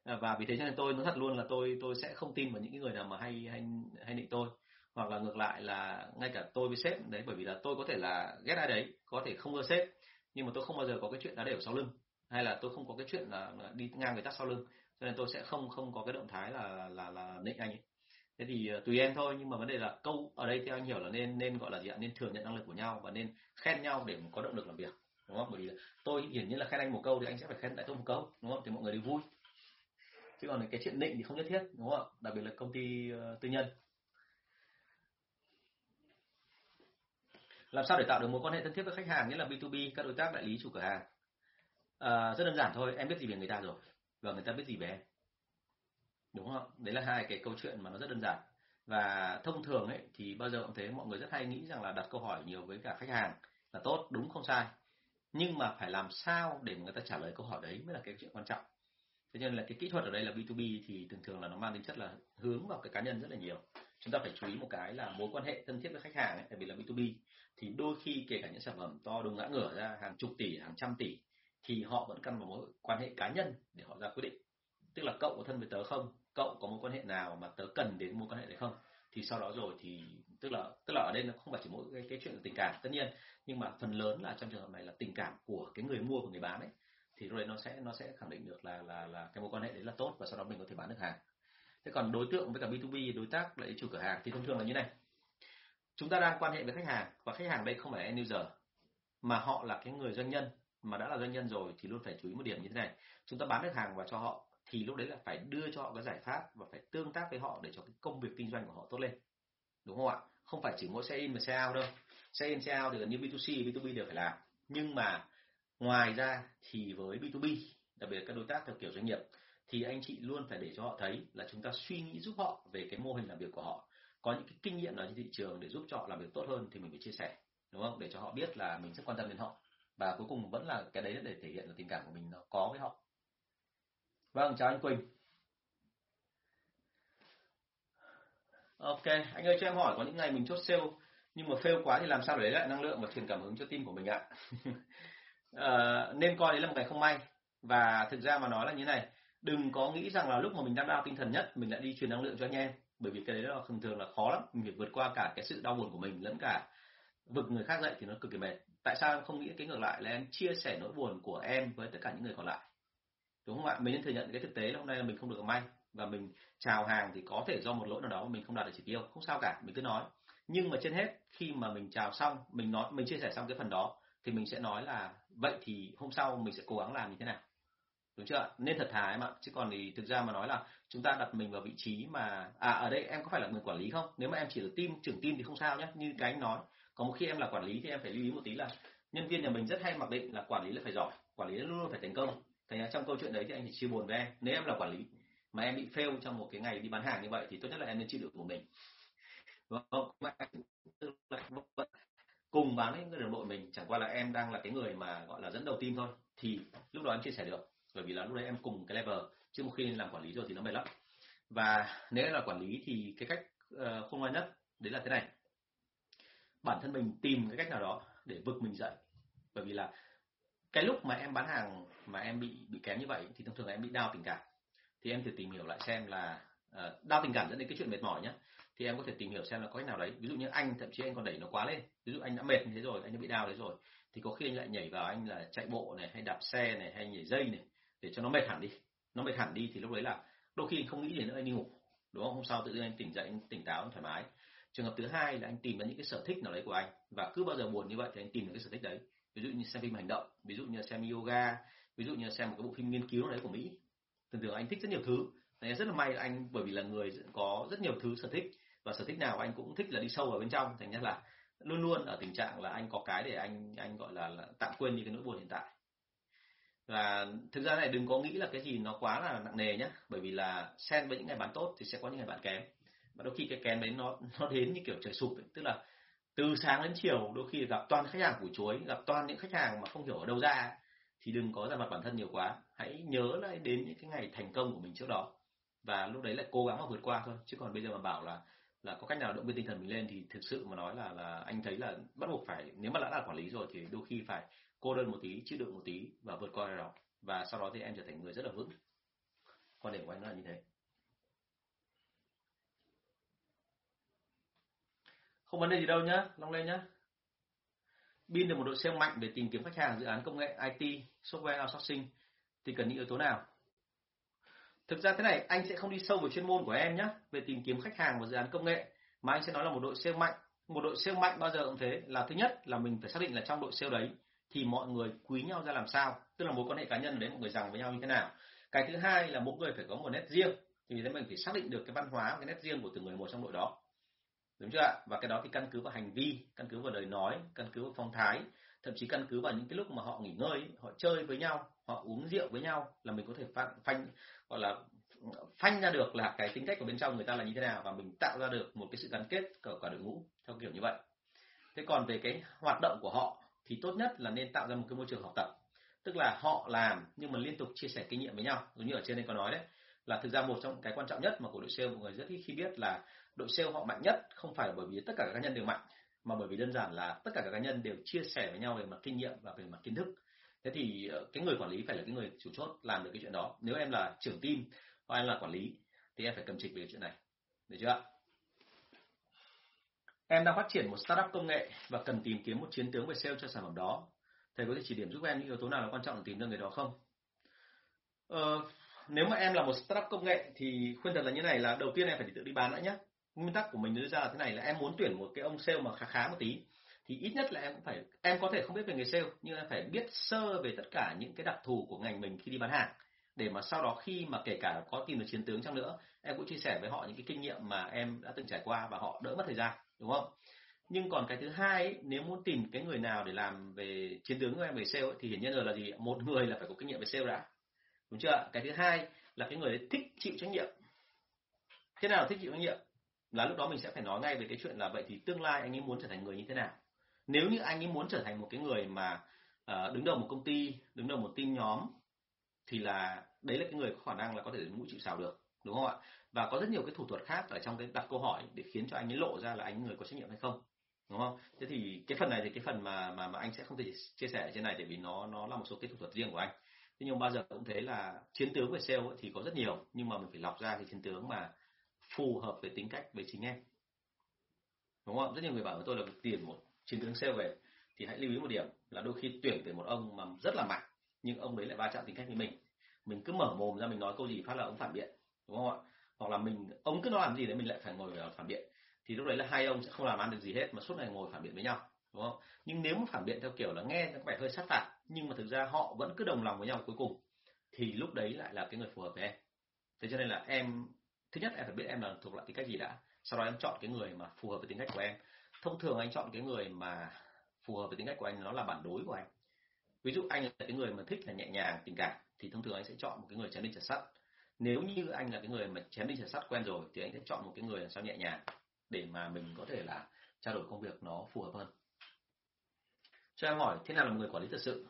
Ờ, và vì thế cho nên tôi nói thật luôn là tôi tôi sẽ không tin vào những cái người nào mà hay hay hay nịnh tôi. Hoặc là ngược lại là ngay cả tôi với sếp đấy bởi vì là tôi có thể là ghét ai đấy có thể không ưa sếp nhưng mà tôi không bao giờ có cái chuyện đá đều sau lưng hay là tôi không có cái chuyện là, đi ngang người ta sau lưng. Cho nên tôi sẽ không không có cái động thái là là là nịnh anh ấy. Thế thì ờ, tùy em thôi nhưng mà vấn đề là câu ở đây theo anh hiểu là nên nên gọi là gì ạ? Nên thừa nhận năng lực của nhau và nên khen nhau để có động lực làm việc đúng không? Bởi vì tôi hiển nhiên là khen anh một câu thì anh sẽ phải khen lại tôi một câu đúng không? Thì mọi người đều vui chứ còn cái chuyện định thì không nhất thiết đúng không ạ? Đặc biệt là công ty uh, tư nhân. Làm sao để tạo được mối quan hệ thân thiết với khách hàng nghĩa là B2B các đối tác đại lý chủ cửa hàng? À, rất đơn giản thôi em biết gì về người ta rồi và người ta biết gì về em. Đúng không đấy là hai cái câu chuyện mà nó rất đơn giản. Và thông thường ấy thì bao giờ cũng thế mọi người rất hay nghĩ rằng là đặt câu hỏi nhiều với cả khách hàng là tốt đúng không sai? Nhưng mà phải làm sao để người ta trả lời câu hỏi đấy mới là cái chuyện quan trọng? Thế nên là cái kỹ thuật ở đây là B2B thì thường thường là nó mang tính chất là hướng vào cái cá nhân rất là nhiều. Chúng ta phải chú ý một cái là mối quan hệ thân thiết với khách hàng ấy, tại vì là B2B thì đôi khi kể cả những sản phẩm to đúng ngã ngửa ra hàng chục tỷ hàng trăm tỷ thì họ vẫn cần một mối quan hệ cá nhân để họ ra quyết định. Tức là cậu có thân với tớ không? Cậu có mối quan hệ nào mà tớ cần đến mối quan hệ đấy không? Thì sau đó rồi thì tức là tức là ở đây nó không phải chỉ mỗi cái, cái chuyện là tình cảm tất nhiên. Nhưng mà phần lớn là trong trường hợp này là tình cảm của cái người mua và người bán ấy thì lúc đấy nó sẽ nó sẽ khẳng định được là là là cái mối quan hệ đấy là tốt và sau đó mình có thể bán được hàng. Thế còn đối tượng với cả B2B đối tác lại chủ cửa hàng thì thông thường là như này. Chúng ta đang quan hệ với khách hàng và khách hàng đây không phải là end user, mà họ là cái người doanh nhân, mà đã là doanh nhân rồi thì luôn phải chú ý một điểm như thế này. Chúng ta bán được hàng vào cho họ thì lúc đấy là phải đưa cho họ cái giải pháp và phải tương tác với họ để cho cái công việc kinh doanh của họ tốt lên. Đúng không ạ? Không phải chỉ mỗi xe in và xe out đâu. Xe in xe out thì gần như B2C B2B đều phải làm. Nhưng mà ngoài ra thì với B2B đặc biệt các đối tác theo kiểu doanh nghiệp, thì anh chị luôn phải để cho họ thấy là chúng ta suy nghĩ giúp họ về cái mô hình làm việc của họ. Có những cái kinh nghiệm nào trên thị trường để giúp cho họ làm việc tốt hơn thì mình phải chia sẻ, đúng không? Để cho họ biết là mình rất quan tâm đến họ. Và cuối cùng vẫn là cái đấy để thể hiện là tình cảm của mình nó có với họ. Vâng chào anh Quỳnh. Ok, anh ơi, cho em hỏi có những ngày mình chốt sale, nhưng mà fail quá thì làm sao để lấy lại năng lượng và truyền cảm hứng cho team của mình ạ? Ờ, nên coi đấy là một ngày không may. Và thực ra mà nói là như này, đừng có nghĩ rằng là lúc mà mình đang đau tinh thần nhất, mình lại đi truyền năng lượng cho anh em. Bởi vì cái đấy là thường thường là khó lắm. Mình phải vượt qua cả cái sự đau buồn của mình lẫn cả vực người khác dậy thì nó cực kỳ mệt. Tại sao em không nghĩ cái ngược lại là em chia sẻ nỗi buồn của em với tất cả những người còn lại? Đúng không ạ? Mình nên thừa nhận cái thực tế là hôm nay là mình không được may. Và mình chào hàng thì có thể do một lỗi nào đó mà mình không đạt được chỉ tiêu. Không sao cả, mình cứ nói. Nhưng mà trên hết, khi mà mình chào xong, mình nói, mình chia sẻ xong cái phần đó thì mình sẽ nói là vậy thì hôm sau mình sẽ cố gắng làm như thế nào? Đúng chưa nên thật thà em ạ chứ còn thì thực ra mà nói là chúng ta đặt mình vào vị trí mà à ở đây em có phải là người quản lý không? Nếu mà em chỉ là team trưởng team thì không sao nhé như cái anh nói. Còn một khi em là quản lý thì em phải lưu ý một tí là nhân viên nhà mình rất hay mặc định là quản lý là phải giỏi quản lý luôn luôn phải thành công. Thành ra trong câu chuyện đấy thì anh chỉ chia buồn với em. Nếu em là quản lý mà em bị fail trong một cái ngày đi bán hàng như vậy thì tốt nhất là em nên chịu đựng của mình. Vâng, cùng bán với người đồng đội mình chẳng qua là em đang là cái người mà gọi là dẫn đầu team thôi thì lúc đó em chia sẻ được bởi vì là lúc đấy em cùng cái level chứ một khi làm quản lý rồi thì nó mệt lắm. Và nếu là quản lý thì cái cách ờ, uh, khôn ngoan nhất đấy là thế này. Bản thân mình tìm cái cách nào đó để vực mình dậy bởi vì là cái lúc mà em bán hàng mà em bị bị kém như vậy thì thông thường là em bị đau tình cảm. Thì em thử tìm hiểu lại xem là uh, đau tình cảm dẫn đến cái chuyện mệt mỏi nhé thì em có thể tìm hiểu xem là có cách nào đấy. Ví dụ như anh thậm chí anh còn đẩy nó quá lên. Ví dụ anh đã mệt như thế rồi anh đã bị đau đấy rồi thì có khi anh lại nhảy vào anh là chạy bộ này hay đạp xe này hay nhảy dây này để cho nó mệt hẳn đi. Nó mệt hẳn đi thì lúc đấy là đôi khi anh không nghĩ đến nữa anh đi ngủ đúng không? Hôm sau tự nhiên anh tỉnh dậy anh tỉnh táo anh thoải mái. Trường hợp thứ hai là anh tìm ra những cái sở thích nào đấy của anh và cứ bao giờ buồn như vậy thì anh tìm được cái sở thích đấy. Ví dụ như xem phim hành động ví dụ như xem yoga ví dụ như xem một cái bộ phim nghiên cứu đấy của Mỹ. Thường thường anh thích rất nhiều thứ. Đấy, rất là may là anh bởi vì là người có rất nhiều thứ sở thích và sở thích nào anh cũng thích là đi sâu vào bên trong thành ra là luôn luôn ở tình trạng là anh có cái để anh anh gọi là, là tạm quên đi cái nỗi buồn hiện tại. Và thực ra này đừng có nghĩ là cái gì nó quá là nặng nề nhé bởi vì là xen với những ngày bán tốt thì sẽ có những ngày bán kém. Và đôi khi cái kém đấy nó nó đến như kiểu trời sụp ấy. tức là từ sáng đến chiều đôi khi gặp toàn khách hàng củ chuối gặp toàn những khách hàng mà không hiểu ở đâu ra thì đừng có ra mặt bản thân nhiều quá. Hãy nhớ lại đến những cái ngày thành công của mình trước đó. Và lúc đấy lại cố gắng mà vượt qua thôi chứ còn bây giờ mà bảo là là có cách nào động viên tinh thần mình lên thì thực sự mà nói là là anh thấy là bắt buộc phải, nếu mà đã là quản lý rồi thì đôi khi phải cô đơn một tí, chịu đựng một tí và vượt qua đó. Và sau đó thì em trở thành người rất là vững. Quan điểm của anh là như thế. Không vấn đề gì đâu nhá, long lên nhá. Bin được một đội sale mạnh để tìm kiếm khách hàng dự án công nghệ IT software outsourcing thì cần những yếu tố nào? Thực ra thế này, anh sẽ không đi sâu về chuyên môn của em nhé về tìm kiếm khách hàng và dự án công nghệ, mà anh sẽ nói là một đội sale mạnh. Một đội sale mạnh bao giờ cũng thế, là thứ nhất là mình phải xác định là trong đội sale đấy thì mọi người quý nhau ra làm sao, tức là mối quan hệ cá nhân đấy mọi người rằng với nhau như thế nào. Cái thứ hai là mỗi người phải có một nét riêng, thì thế mình phải xác định được cái văn hóa, cái nét riêng của từng người một trong đội đó. Đúng chưa ạ? Và cái đó thì căn cứ vào hành vi, căn cứ vào lời nói, căn cứ vào phong thái thậm chí căn cứ vào những cái lúc mà họ nghỉ ngơi họ chơi với nhau họ uống rượu với nhau là mình có thể phanh, phanh gọi là phanh ra được là cái tính cách của bên trong người ta là như thế nào và mình tạo ra được một cái sự gắn kết của cả đội ngũ theo kiểu như vậy. Thế còn về cái hoạt động của họ thì tốt nhất là nên tạo ra một cái môi trường học tập. Tức là họ làm nhưng mà liên tục chia sẻ kinh nghiệm với nhau. Giống như ở trên đây có nói đấy là thực ra một trong cái quan trọng nhất mà của đội sale mọi người rất ít khi biết là đội sale họ mạnh nhất không phải bởi vì tất cả các cá nhân đều mạnh mà bởi vì đơn giản là tất cả các cá nhân đều chia sẻ với nhau về mặt kinh nghiệm và về mặt kiến thức. Thế thì ờ, cái người quản lý phải là cái người chủ chốt làm được cái chuyện đó. Nếu em là trưởng team hoặc em là quản lý thì em phải cầm trịch về chuyện này. Được chưa ạ? Em đang phát triển một startup công nghệ và cần tìm kiếm một chiến tướng về sale cho sản phẩm đó. Thầy có thể chỉ điểm giúp em những yếu tố nào là quan trọng để tìm ra người đó không? Ờ, nếu mà em là một startup công nghệ thì khuyên thật là như này là đầu tiên em phải tự đi bán đã nhé nguyên tắc của mình đưa ra là thế này là em muốn tuyển một cái ông sale mà khá khá một tí thì ít nhất là em cũng phải em có thể không biết về nghề sale nhưng em phải biết sơ về tất cả những cái đặc thù của ngành mình khi đi bán hàng. Để mà sau đó khi mà kể cả có tìm được chiến tướng chăng nữa em cũng chia sẻ với họ những cái kinh nghiệm mà em đã từng trải qua và họ đỡ mất thời gian đúng không? Nhưng còn cái thứ hai ấy, nếu muốn tìm cái người nào để làm về chiến tướng của em về sale ấy, thì hiển nhiên rồi là gì một người là phải có kinh nghiệm về sale đã đúng chưa cái thứ hai là cái người thích chịu trách nhiệm. Thế nào thích chịu trách nhiệm? Là lúc đó mình sẽ phải nói ngay về cái chuyện là vậy thì tương lai anh ấy muốn trở thành người như thế nào? Nếu như anh ấy muốn trở thành một cái người mà uh, đứng đầu một công ty đứng đầu một team nhóm thì là đấy là cái người có khả năng là có thể mũi chịu sào được đúng không ạ? Và có rất nhiều cái thủ thuật khác ở trong cái đặt câu hỏi để khiến cho anh ấy lộ ra là anh người có trách nhiệm hay không đúng không? Thế thì cái phần này thì cái phần mà mà mà anh sẽ không thể chia sẻ ở trên này tại vì nó nó là một số cái thủ thuật riêng của anh. Thế nhưng bao giờ cũng thế là chiến tướng về sale thì có rất nhiều nhưng mà mình phải lọc ra cái chiến tướng mà phù hợp với tính cách với chính em. Đúng không rất nhiều người bảo với tôi là tiền một chiến tướng sale về thì hãy lưu ý một điểm là đôi khi tuyển về một ông mà rất là mạnh, nhưng ông đấy lại va chạm tính cách với mình. Mình cứ mở mồm ra mình nói câu gì phát là ông phản biện, đúng không ạ? Hoặc là mình, ông cứ nói làm gì đấy mình lại phải ngồi phản biện. Thì lúc đấy là hai ông sẽ không làm ăn được gì hết mà suốt ngày ngồi phản biện với nhau, đúng không? Nhưng nếu mà phản biện theo kiểu là nghe có vẻ hơi sát phạt, nhưng mà thực ra họ vẫn cứ đồng lòng với nhau cuối cùng, thì lúc đấy lại là cái người phù hợp với em. Thế cho nên là em thứ nhất em phải biết em là thuộc loại tính cách gì đã. Sau đó em chọn cái người mà phù hợp với tính cách của em. Thông thường anh chọn cái người mà phù hợp với tính cách của anh nó là bản đối của anh. Ví dụ anh là cái người mà thích là nhẹ nhàng tình cảm thì thông thường anh sẽ chọn một cái người chém đinh chặt sắt. Nếu như anh là cái người mà chém đinh chặt sắt quen rồi thì anh sẽ chọn một cái người làm sao nhẹ nhàng để mà mình có thể là trao đổi công việc nó phù hợp hơn. Cho em hỏi thế nào là một người quản lý thật sự?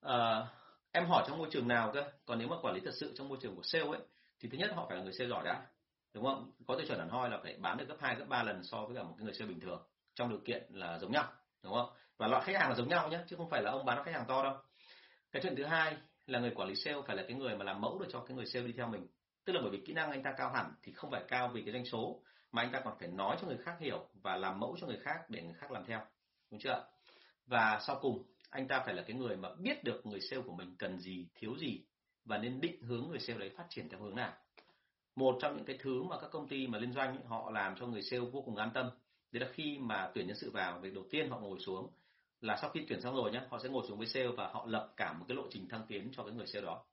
À, em hỏi trong môi trường nào cơ? Còn nếu mà quản lý thật sự trong môi trường của sale ấy thì thứ nhất họ phải là người sale giỏi đã đúng không? Có tiêu chuẩn hẳn hoi là phải bán được gấp 2, gấp 3 lần so với cả một cái người sale bình thường trong điều kiện là giống nhau đúng không? Và loại khách hàng là giống nhau nhé chứ không phải là ông bán khách hàng to đâu. Cái chuyện thứ hai là người quản lý sale phải là cái người mà làm mẫu được cho cái người sale đi theo mình. Tức là bởi vì kỹ năng anh ta cao hẳn thì không phải cao vì cái doanh số mà anh ta còn phải nói cho người khác hiểu và làm mẫu cho người khác để người khác làm theo đúng chưa và sau cùng anh ta phải là cái người mà biết được người sale của mình cần gì thiếu gì và nên định hướng người sale đấy phát triển theo hướng nào. Một trong những cái thứ mà các công ty mà liên doanh họ làm cho người sale vô cùng an tâm, đấy là khi mà tuyển nhân sự vào, việc đầu tiên họ ngồi xuống là sau khi tuyển xong rồi nhé họ sẽ ngồi xuống với sale và họ lập cả một cái lộ trình thăng tiến cho cái người sale đó.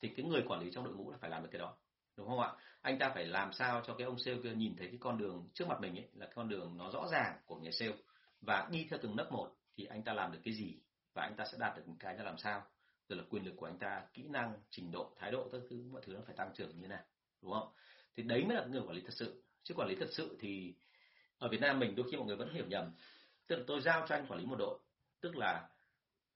Thì cái người quản lý trong đội ngũ là phải làm được cái đó, đúng không ạ? Anh ta phải làm sao cho cái ông sale kia nhìn thấy cái con đường trước mặt mình ấy, là cái con đường nó rõ ràng của người sale. Và đi theo từng nấc một thì anh ta làm được cái gì và anh ta sẽ đạt được cái ra làm sao rồi là quyền lực của anh ta, kỹ năng, trình độ, thái độ, các thứ, mọi thứ nó phải tăng trưởng như thế nào, đúng không? Thì đấy mới là người quản lý thật sự. Chứ quản lý thật sự thì ở Việt Nam mình đôi khi mọi người vẫn hiểu nhầm. Tức là tôi giao cho anh quản lý một đội. Tức là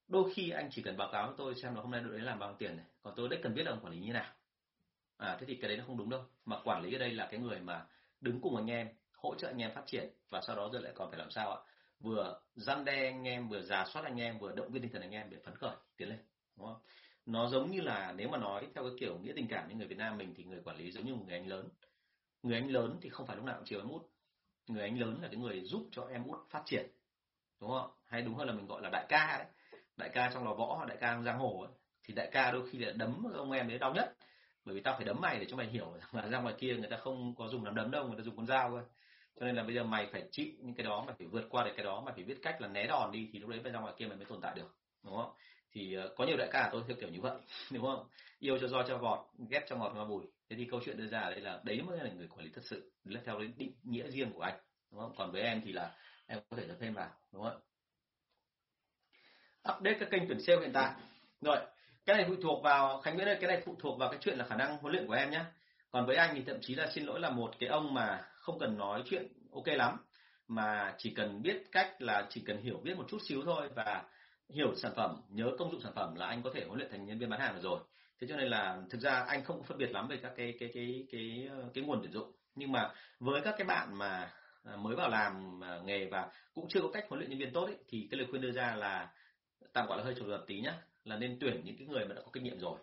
đôi khi anh chỉ cần báo cáo với tôi xem là hôm nay đội đấy làm bao nhiêu tiền này. Còn tôi đấy cần biết là ông quản lý như nào. À thế thì cái đấy nó không đúng đâu. Mà quản lý ở đây là cái người mà đứng cùng anh em, hỗ trợ anh em phát triển và sau đó rồi lại còn phải làm sao ạ? Vừa răn đe anh em, vừa giả soát anh em, vừa động viên tinh thần anh em để phấn khởi tiến lên đúng không? Nó giống như là nếu mà nói theo cái kiểu nghĩa tình cảm như người Việt Nam mình thì người quản lý giống như một người anh lớn. Người anh lớn thì không phải lúc nào cũng chiều em út. Người anh lớn là cái người giúp cho em út phát triển. Đúng không? Hay đúng hơn là mình gọi là đại ca đấy đại ca trong lò võ hoặc đại ca trong giang hồ ấy. thì đại ca đôi khi là đấm ông em đấy đau nhất. Bởi vì tao phải đấm mày để cho mày hiểu là ra ngoài kia người ta không có dùng làm đấm đâu, người ta dùng con dao thôi. Cho nên là bây giờ mày phải chịu những cái đó, mày phải vượt qua được cái đó, mày phải biết cách là né đòn đi thì lúc đấy bên ra ngoài kia mày mới tồn tại được. Đúng không? Thì ờ, có nhiều đại ca tôi theo kiểu như vậy, đúng không? Yêu cho do cho vọt ghét cho ngọt cho bùi. Thế thì câu chuyện đưa ra ở đây là đấy mới là người quản lý thật sự, là theo đến định nghĩa riêng của anh, đúng không? Còn với em thì là em có thể nhập thêm vào, đúng không update các kênh tuyển sale hiện tại. Rồi, cái này phụ thuộc vào, khánh biết ơi, cái này phụ thuộc vào cái chuyện là khả năng huấn luyện của em nhé còn với anh thì thậm chí là xin lỗi là một cái ông mà không cần nói chuyện ok lắm, mà chỉ cần biết cách là chỉ cần hiểu biết một chút xíu thôi và hiểu sản phẩm nhớ công dụng sản phẩm là anh có thể huấn luyện thành nhân viên bán hàng được rồi. Thế cho nên là thực ra anh không phân biệt lắm về các cái cái cái cái cái, nguồn tuyển dụng. Nhưng mà với các cái bạn mà à, mới vào làm à, nghề và cũng chưa có cách huấn luyện nhân viên tốt ấy, thì cái lời khuyên đưa ra là tạm gọi là hơi trùng lập tí nhá là nên tuyển những cái người mà đã có kinh nghiệm rồi.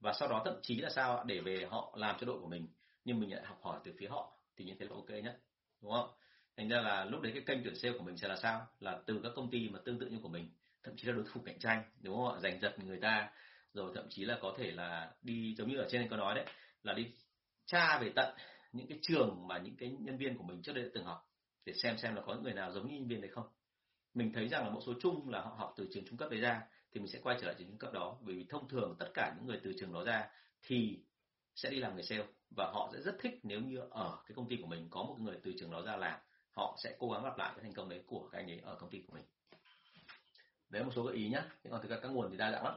Và sau đó thậm chí là sao để về họ làm cho đội của mình nhưng mình lại học hỏi từ phía họ thì như thế là ok nhất đúng không? Thành ra là lúc đấy cái kênh tuyển sale của mình sẽ là sao? Là từ các công ty mà tương tự như của mình thậm chí là đối thủ cạnh tranh, đúng không ạ? Giành giật người ta, rồi thậm chí là có thể là đi, giống như ở trên anh có nói đấy, là đi tra về tận những cái trường mà những cái nhân viên của mình trước đây đã từng học, để xem xem là có những người nào giống như nhân viên đấy không. Mình thấy rằng là một số chung là họ học từ trường trung cấp đấy ra, thì mình sẽ quay trở lại trường trung cấp đó, bởi vì thông thường tất cả những người từ trường đó ra thì sẽ đi làm người sale, và họ sẽ rất thích nếu như ở cái công ty của mình có một người từ trường đó ra làm, họ sẽ cố gắng lặp lại cái thành công đấy của các anh ấy ở công ty của mình đấy một số gợi ý nhé còn thực ra các nguồn thì đa dạng lắm.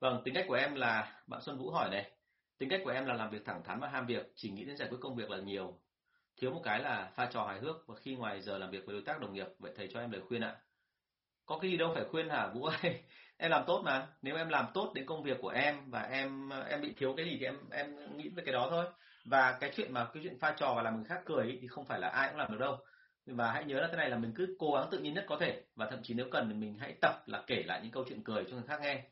Vâng tính cách của em là bạn Xuân Vũ hỏi này. Tính cách của em là làm việc thẳng thắn và ham việc chỉ nghĩ đến giải quyết công việc là nhiều. Thiếu một cái là pha trò hài hước và khi ngoài giờ làm việc với đối tác đồng nghiệp vậy thầy cho em lời khuyên ạ. Có cái gì đâu phải khuyên hả Vũ ơi? Em làm tốt mà. Nếu em làm tốt đến công việc của em và em em bị thiếu cái gì thì em em nghĩ về cái đó thôi. Và cái chuyện mà cái chuyện pha trò và làm người khác cười ý, thì không phải là ai cũng làm được đâu và hãy nhớ là thế này là mình cứ cố gắng tự nhiên nhất có thể. Và thậm chí nếu cần thì mình hãy tập là kể lại những câu chuyện cười cho người khác nghe.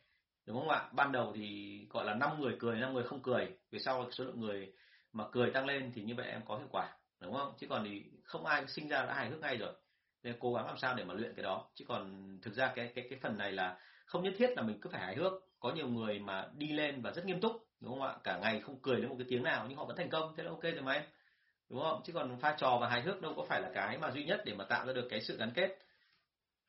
Đúng không ạ? Ban đầu thì gọi là năm người cười, năm người không cười. Về sau số lượng người mà cười tăng lên thì như vậy em có hiệu quả. Đúng không? Chứ còn thì không ai sinh ra đã hài hước ngay rồi. Nên cố gắng làm sao để mà luyện cái đó. Chứ còn thực ra cái cái cái phần này là không nhất thiết là mình cứ phải hài hước. Có nhiều người mà đi lên và rất nghiêm túc. Đúng không ạ? Cả ngày không cười đến một cái tiếng nào nhưng họ vẫn thành công. Thế là ok rồi mà em đúng không? Chứ còn pha trò và hài hước đâu có phải là cái mà duy nhất để mà tạo ra được cái sự gắn kết.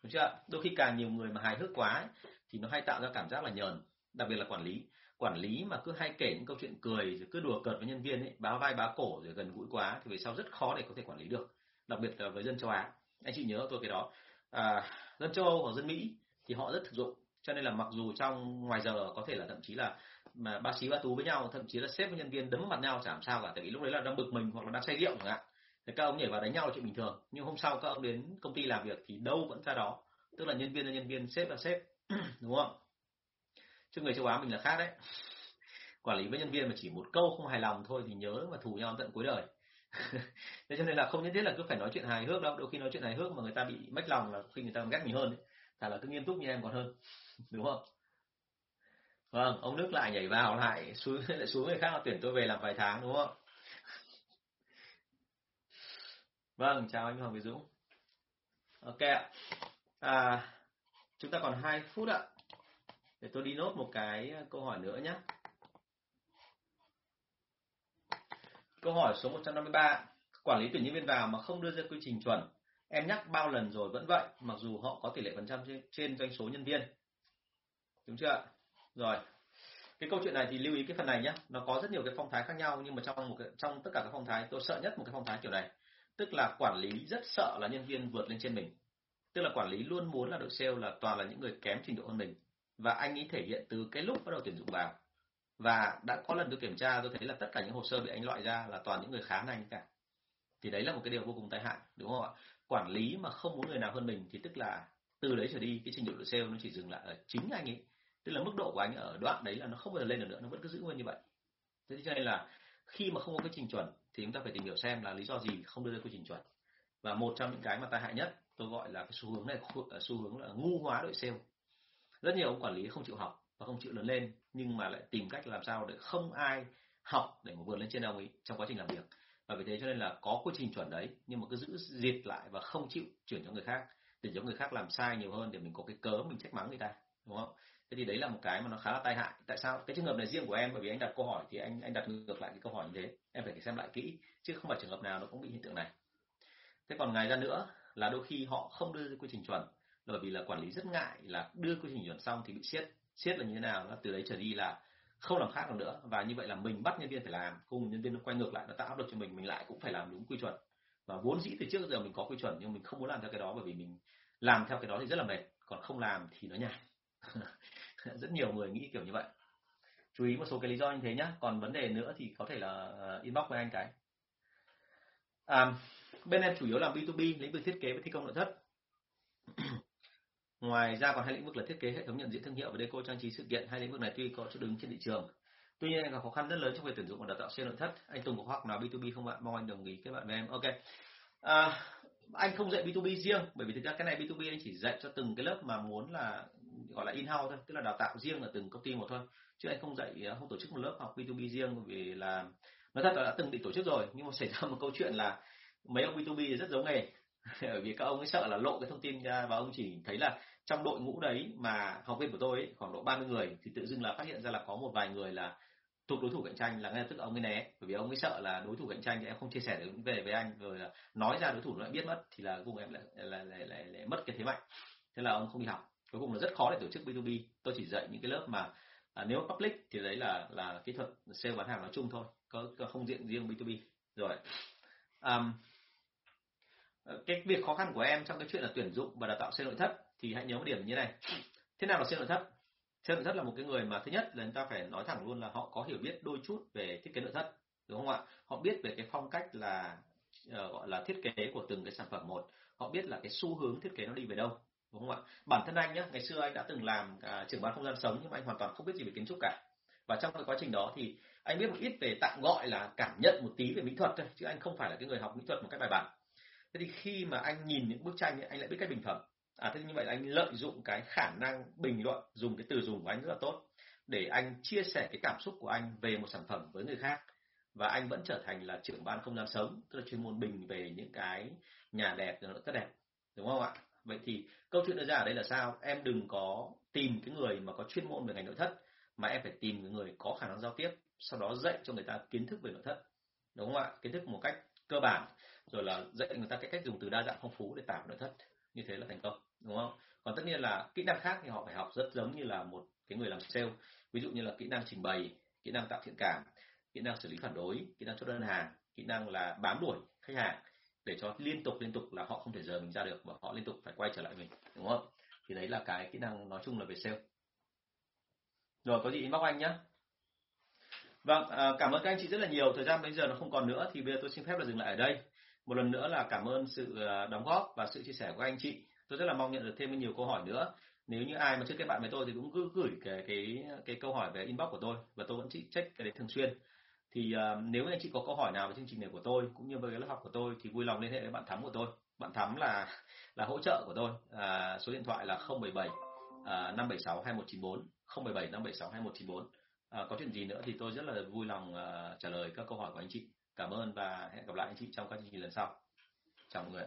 Đúng chưa đôi khi càng nhiều người mà hài hước quá ấy, thì nó hay tạo ra cảm giác là nhờn đặc biệt là quản lý. Quản lý mà cứ hay kể những câu chuyện cười rồi cứ đùa cợt với nhân viên ấy bá vai bá cổ rồi gần gũi quá thì về sau rất khó để có thể quản lý được đặc biệt là với dân châu Á. Anh chị nhớ tôi cái đó. À, dân châu Âu hoặc dân Mỹ thì họ rất thực dụng cho nên là mặc dù trong ngoài giờ có thể là thậm chí là, mà bác sĩ bác tú với nhau, thậm chí là sếp với nhân viên đấm mặt nhau chả làm sao cả, tại vì lúc đấy là đang bực mình hoặc là đang say rượu chẳng hạn. Thì các ông nhảy vào đánh nhau là chuyện bình thường. Nhưng hôm sau các ông đến công ty làm việc thì đâu vẫn ra đó. Tức là nhân viên là nhân viên, sếp là sếp, đúng không? Chứ người châu Á mình là khác đấy. Quản lý với nhân viên mà chỉ một câu không hài lòng thôi thì nhớ mà thù nhau tận cuối đời. Thế cho nên là không nhất thiết là cứ phải nói chuyện hài hước đâu. Đôi khi nói chuyện hài hước mà người ta bị mất lòng là khi người ta ghét mình hơn đấy. Thà là cứ nghiêm túc như em còn hơn. đúng không? Vâng ông nước lại nhảy vào lại xuống lại xuống người khác là tuyển tôi về làm vài tháng đúng không? Vâng chào anh Hoàng Việt Dũng. Ok ạ. À, chúng ta còn 2 phút ạ. Để tôi đi nốt một cái à, câu hỏi nữa nhé. Câu hỏi số 153 quản lý tuyển nhân viên vào mà không đưa ra quy trình chuẩn. Em nhắc bao lần rồi vẫn vậy mặc dù họ có tỷ lệ phần trăm trên, trên doanh số nhân viên đúng chưa rồi. Cái câu chuyện này thì lưu ý cái phần này nhé nó có rất nhiều cái phong thái khác nhau nhưng mà trong một cái, trong tất cả các phong thái tôi sợ nhất một cái phong thái kiểu này. Tức là quản lý rất sợ là nhân viên vượt lên trên mình. Tức là quản lý luôn muốn là đội sale là toàn là những người kém trình độ hơn mình. Và anh ấy thể hiện từ cái lúc bắt đầu tuyển dụng vào. Và đã có lần tôi kiểm tra tôi thấy là tất cả những hồ sơ bị anh loại ra là toàn những người khá anh cả. Thì đấy là một cái điều vô cùng tai hại đúng không ạ? Quản lý mà không muốn người nào hơn mình thì tức là từ đấy trở đi cái trình độ đội sale nó chỉ dừng lại ở chính anh ấy tức là mức độ của anh ở đoạn đấy là nó không bao giờ lên được nữa, nó vẫn cứ giữ nguyên như vậy. Thế cho nên là khi mà không có quy trình chuẩn thì chúng ta phải tìm hiểu xem là lý do gì không đưa ra quy trình chuẩn. Và một trong những cái mà tai hại nhất tôi gọi là cái xu hướng này à, xu hướng là ngu hóa đội sale. Rất nhiều ông quản lý không chịu học và không chịu lớn lên, nhưng mà lại tìm cách làm sao để không ai học để mà vượt lên trên ông ấy trong quá trình làm việc. Và vì thế cho nên là có quy trình chuẩn đấy, nhưng mà cứ giữ diệt lại và không chịu chuyển cho người khác, để cho người khác làm sai nhiều hơn để mình có cái cớ mình trách mắng người ta, đúng không? Thế thì đấy là một cái mà nó khá là tai hại. Tại sao? Cái trường hợp này riêng của em, bởi vì anh đặt câu hỏi thì anh anh đặt ngược lại cái câu hỏi như thế. Em phải xem lại kỹ, chứ không phải trường hợp nào nó cũng bị hiện tượng này. Thế còn ngoài ra nữa là đôi khi họ không đưa ra quy trình chuẩn bởi vì là quản lý rất ngại là đưa quy trình chuẩn xong thì bị siết. Siết là như thế nào? Là từ đấy trở đi là không làm khác được nữa. Và như vậy là mình bắt nhân viên phải làm, cùng nhân viên nó quay ngược lại, nó tạo áp lực cho mình mình lại cũng phải làm đúng quy chuẩn. Và vốn dĩ từ trước giờ mình có quy chuẩn, nhưng mình không muốn làm theo cái đó bởi vì mình làm theo cái đó thì rất là mệt, còn không làm thì nó nhàn rất nhiều người nghĩ kiểu như vậy. Chú ý một số cái lý do như thế nhé còn vấn đề nữa thì có thể là ờ, inbox với anh cái. À, bên em chủ yếu làm B2B lĩnh vực thiết kế và thi công nội thất. Ngoài ra còn hai lĩnh vực là thiết kế hệ thống nhận diện thương hiệu và deco trang trí sự kiện. Hai lĩnh vực này tuy có chỗ đứng trên thị trường. Tuy nhiên gặp khó khăn rất lớn trong việc tuyển dụng và đào tạo xe nội thất. Anh Tùng có hoặc nào B2B không bạn? Mong anh đồng ý kết bạn với em. Ok. À, anh không dạy B2B riêng bởi vì thực ra cái này B2B anh chỉ dạy cho từng cái lớp mà muốn là gọi là in-house thôi tức là đào tạo riêng ở từng công ty một thôi. Chứ anh không dạy à, không tổ chức một lớp học B2B riêng vì là nói thật là đã từng bị tổ chức rồi nhưng mà xảy ra một câu chuyện là mấy ông B2B rất giống nghề. Bởi vì các ông ấy sợ là lộ cái thông tin ra và ông chỉ thấy là trong đội ngũ đấy mà học viên của tôi ấy, khoảng độ 30 người thì tự dưng là phát hiện ra là có một vài người là thuộc đối thủ cạnh tranh là ngay lập tức ông ấy né. Bởi vì ông ấy sợ là đối thủ cạnh tranh thì em không chia sẻ được về với anh rồi là nói ra đối thủ nó lại biết mất thì là cùng em lại lại, lại, lại, lại mất cái thế mạnh. Thế là ông không đi học cuối cùng là rất khó để tổ chức B2B tôi chỉ dạy những cái lớp mà à, nếu public thì đấy là là kỹ thuật sale bán hàng nói chung thôi có, có không diện riêng B2B rồi um, cái việc khó khăn của em trong cái chuyện là tuyển dụng và đào tạo sale nội thất thì hãy nhớ một điểm như này. Thế nào là sale nội thất? Sale nội thất là một cái người mà thứ nhất là chúng ta phải nói thẳng luôn là họ có hiểu biết đôi chút về thiết kế nội thất đúng không ạ? Họ biết về cái phong cách là uh, gọi là thiết kế của từng cái sản phẩm một. Họ biết là cái xu hướng thiết kế nó đi về đâu đúng không ạ? Bản thân anh nhé ngày xưa anh đã từng làm uh, trưởng ban không gian sống nhưng mà anh hoàn toàn không biết gì về kiến trúc cả. Và trong cái quá trình đó thì anh biết một ít về tạm gọi là cảm nhận một tí về mỹ thuật thôi chứ anh không phải là cái người học mỹ thuật một cách bài bản. Thế thì khi mà anh nhìn những bức tranh ấy, anh lại biết cách bình phẩm à thế như vậy là anh lợi dụng cái khả năng bình luận dùng cái từ dùng của anh rất là tốt để anh chia sẻ cái cảm xúc của anh về một sản phẩm với người khác. Và anh vẫn trở thành là trưởng ban không gian sống tức là chuyên môn bình về những cái nhà đẹp nội thất đẹp. Đúng không ạ? Vậy thì câu chuyện đưa ra ở đây là sao? Em đừng có tìm cái người mà có chuyên môn về ngành nội thất, mà em phải tìm cái người có khả năng giao tiếp, sau đó dạy cho người ta kiến thức về nội thất. Đúng không ạ? Kiến thức một cách cơ bản, rồi là dạy người ta cái cách dùng từ đa dạng phong phú để tạo nội thất. Như thế là thành công, đúng không? Còn tất nhiên là kỹ năng khác thì họ phải học rất giống như là một cái người làm sale. Ví dụ như là kỹ năng trình bày, kỹ năng tạo thiện cảm, kỹ năng xử lý phản đối, kỹ năng chốt đơn hàng, kỹ năng là bám đuổi khách hàng để cho liên tục liên tục là họ không thể rời mình ra được và họ liên tục phải quay trở lại mình đúng không? Thì đấy là cái kỹ năng nói chung là về sale. Rồi có gì inbox anh nhé vâng à, cảm ơn các anh chị rất là nhiều. Thời gian bây giờ nó không còn nữa thì bây giờ tôi xin phép là dừng lại ở đây. Một lần nữa là cảm ơn sự à, đóng góp và sự chia sẻ của anh chị. Tôi rất là mong nhận được thêm nhiều câu hỏi nữa. Nếu như ai mà chưa kết bạn với tôi thì cũng cứ gửi cái cái cái câu hỏi về inbox của tôi và tôi vẫn chỉ check cái đấy thường xuyên thì uh, nếu anh chị có câu hỏi nào về chương trình này của tôi cũng như với cái lớp học của tôi thì vui lòng liên hệ với bạn thắm của tôi. Bạn thắm là là hỗ trợ của tôi. À, số điện thoại là 077 à, 576 2194 077 576 2194 à, có chuyện gì nữa thì tôi rất là vui lòng uh, trả lời các câu hỏi của anh chị. Cảm ơn và hẹn gặp lại anh chị trong các chương trình lần sau. Chào mọi người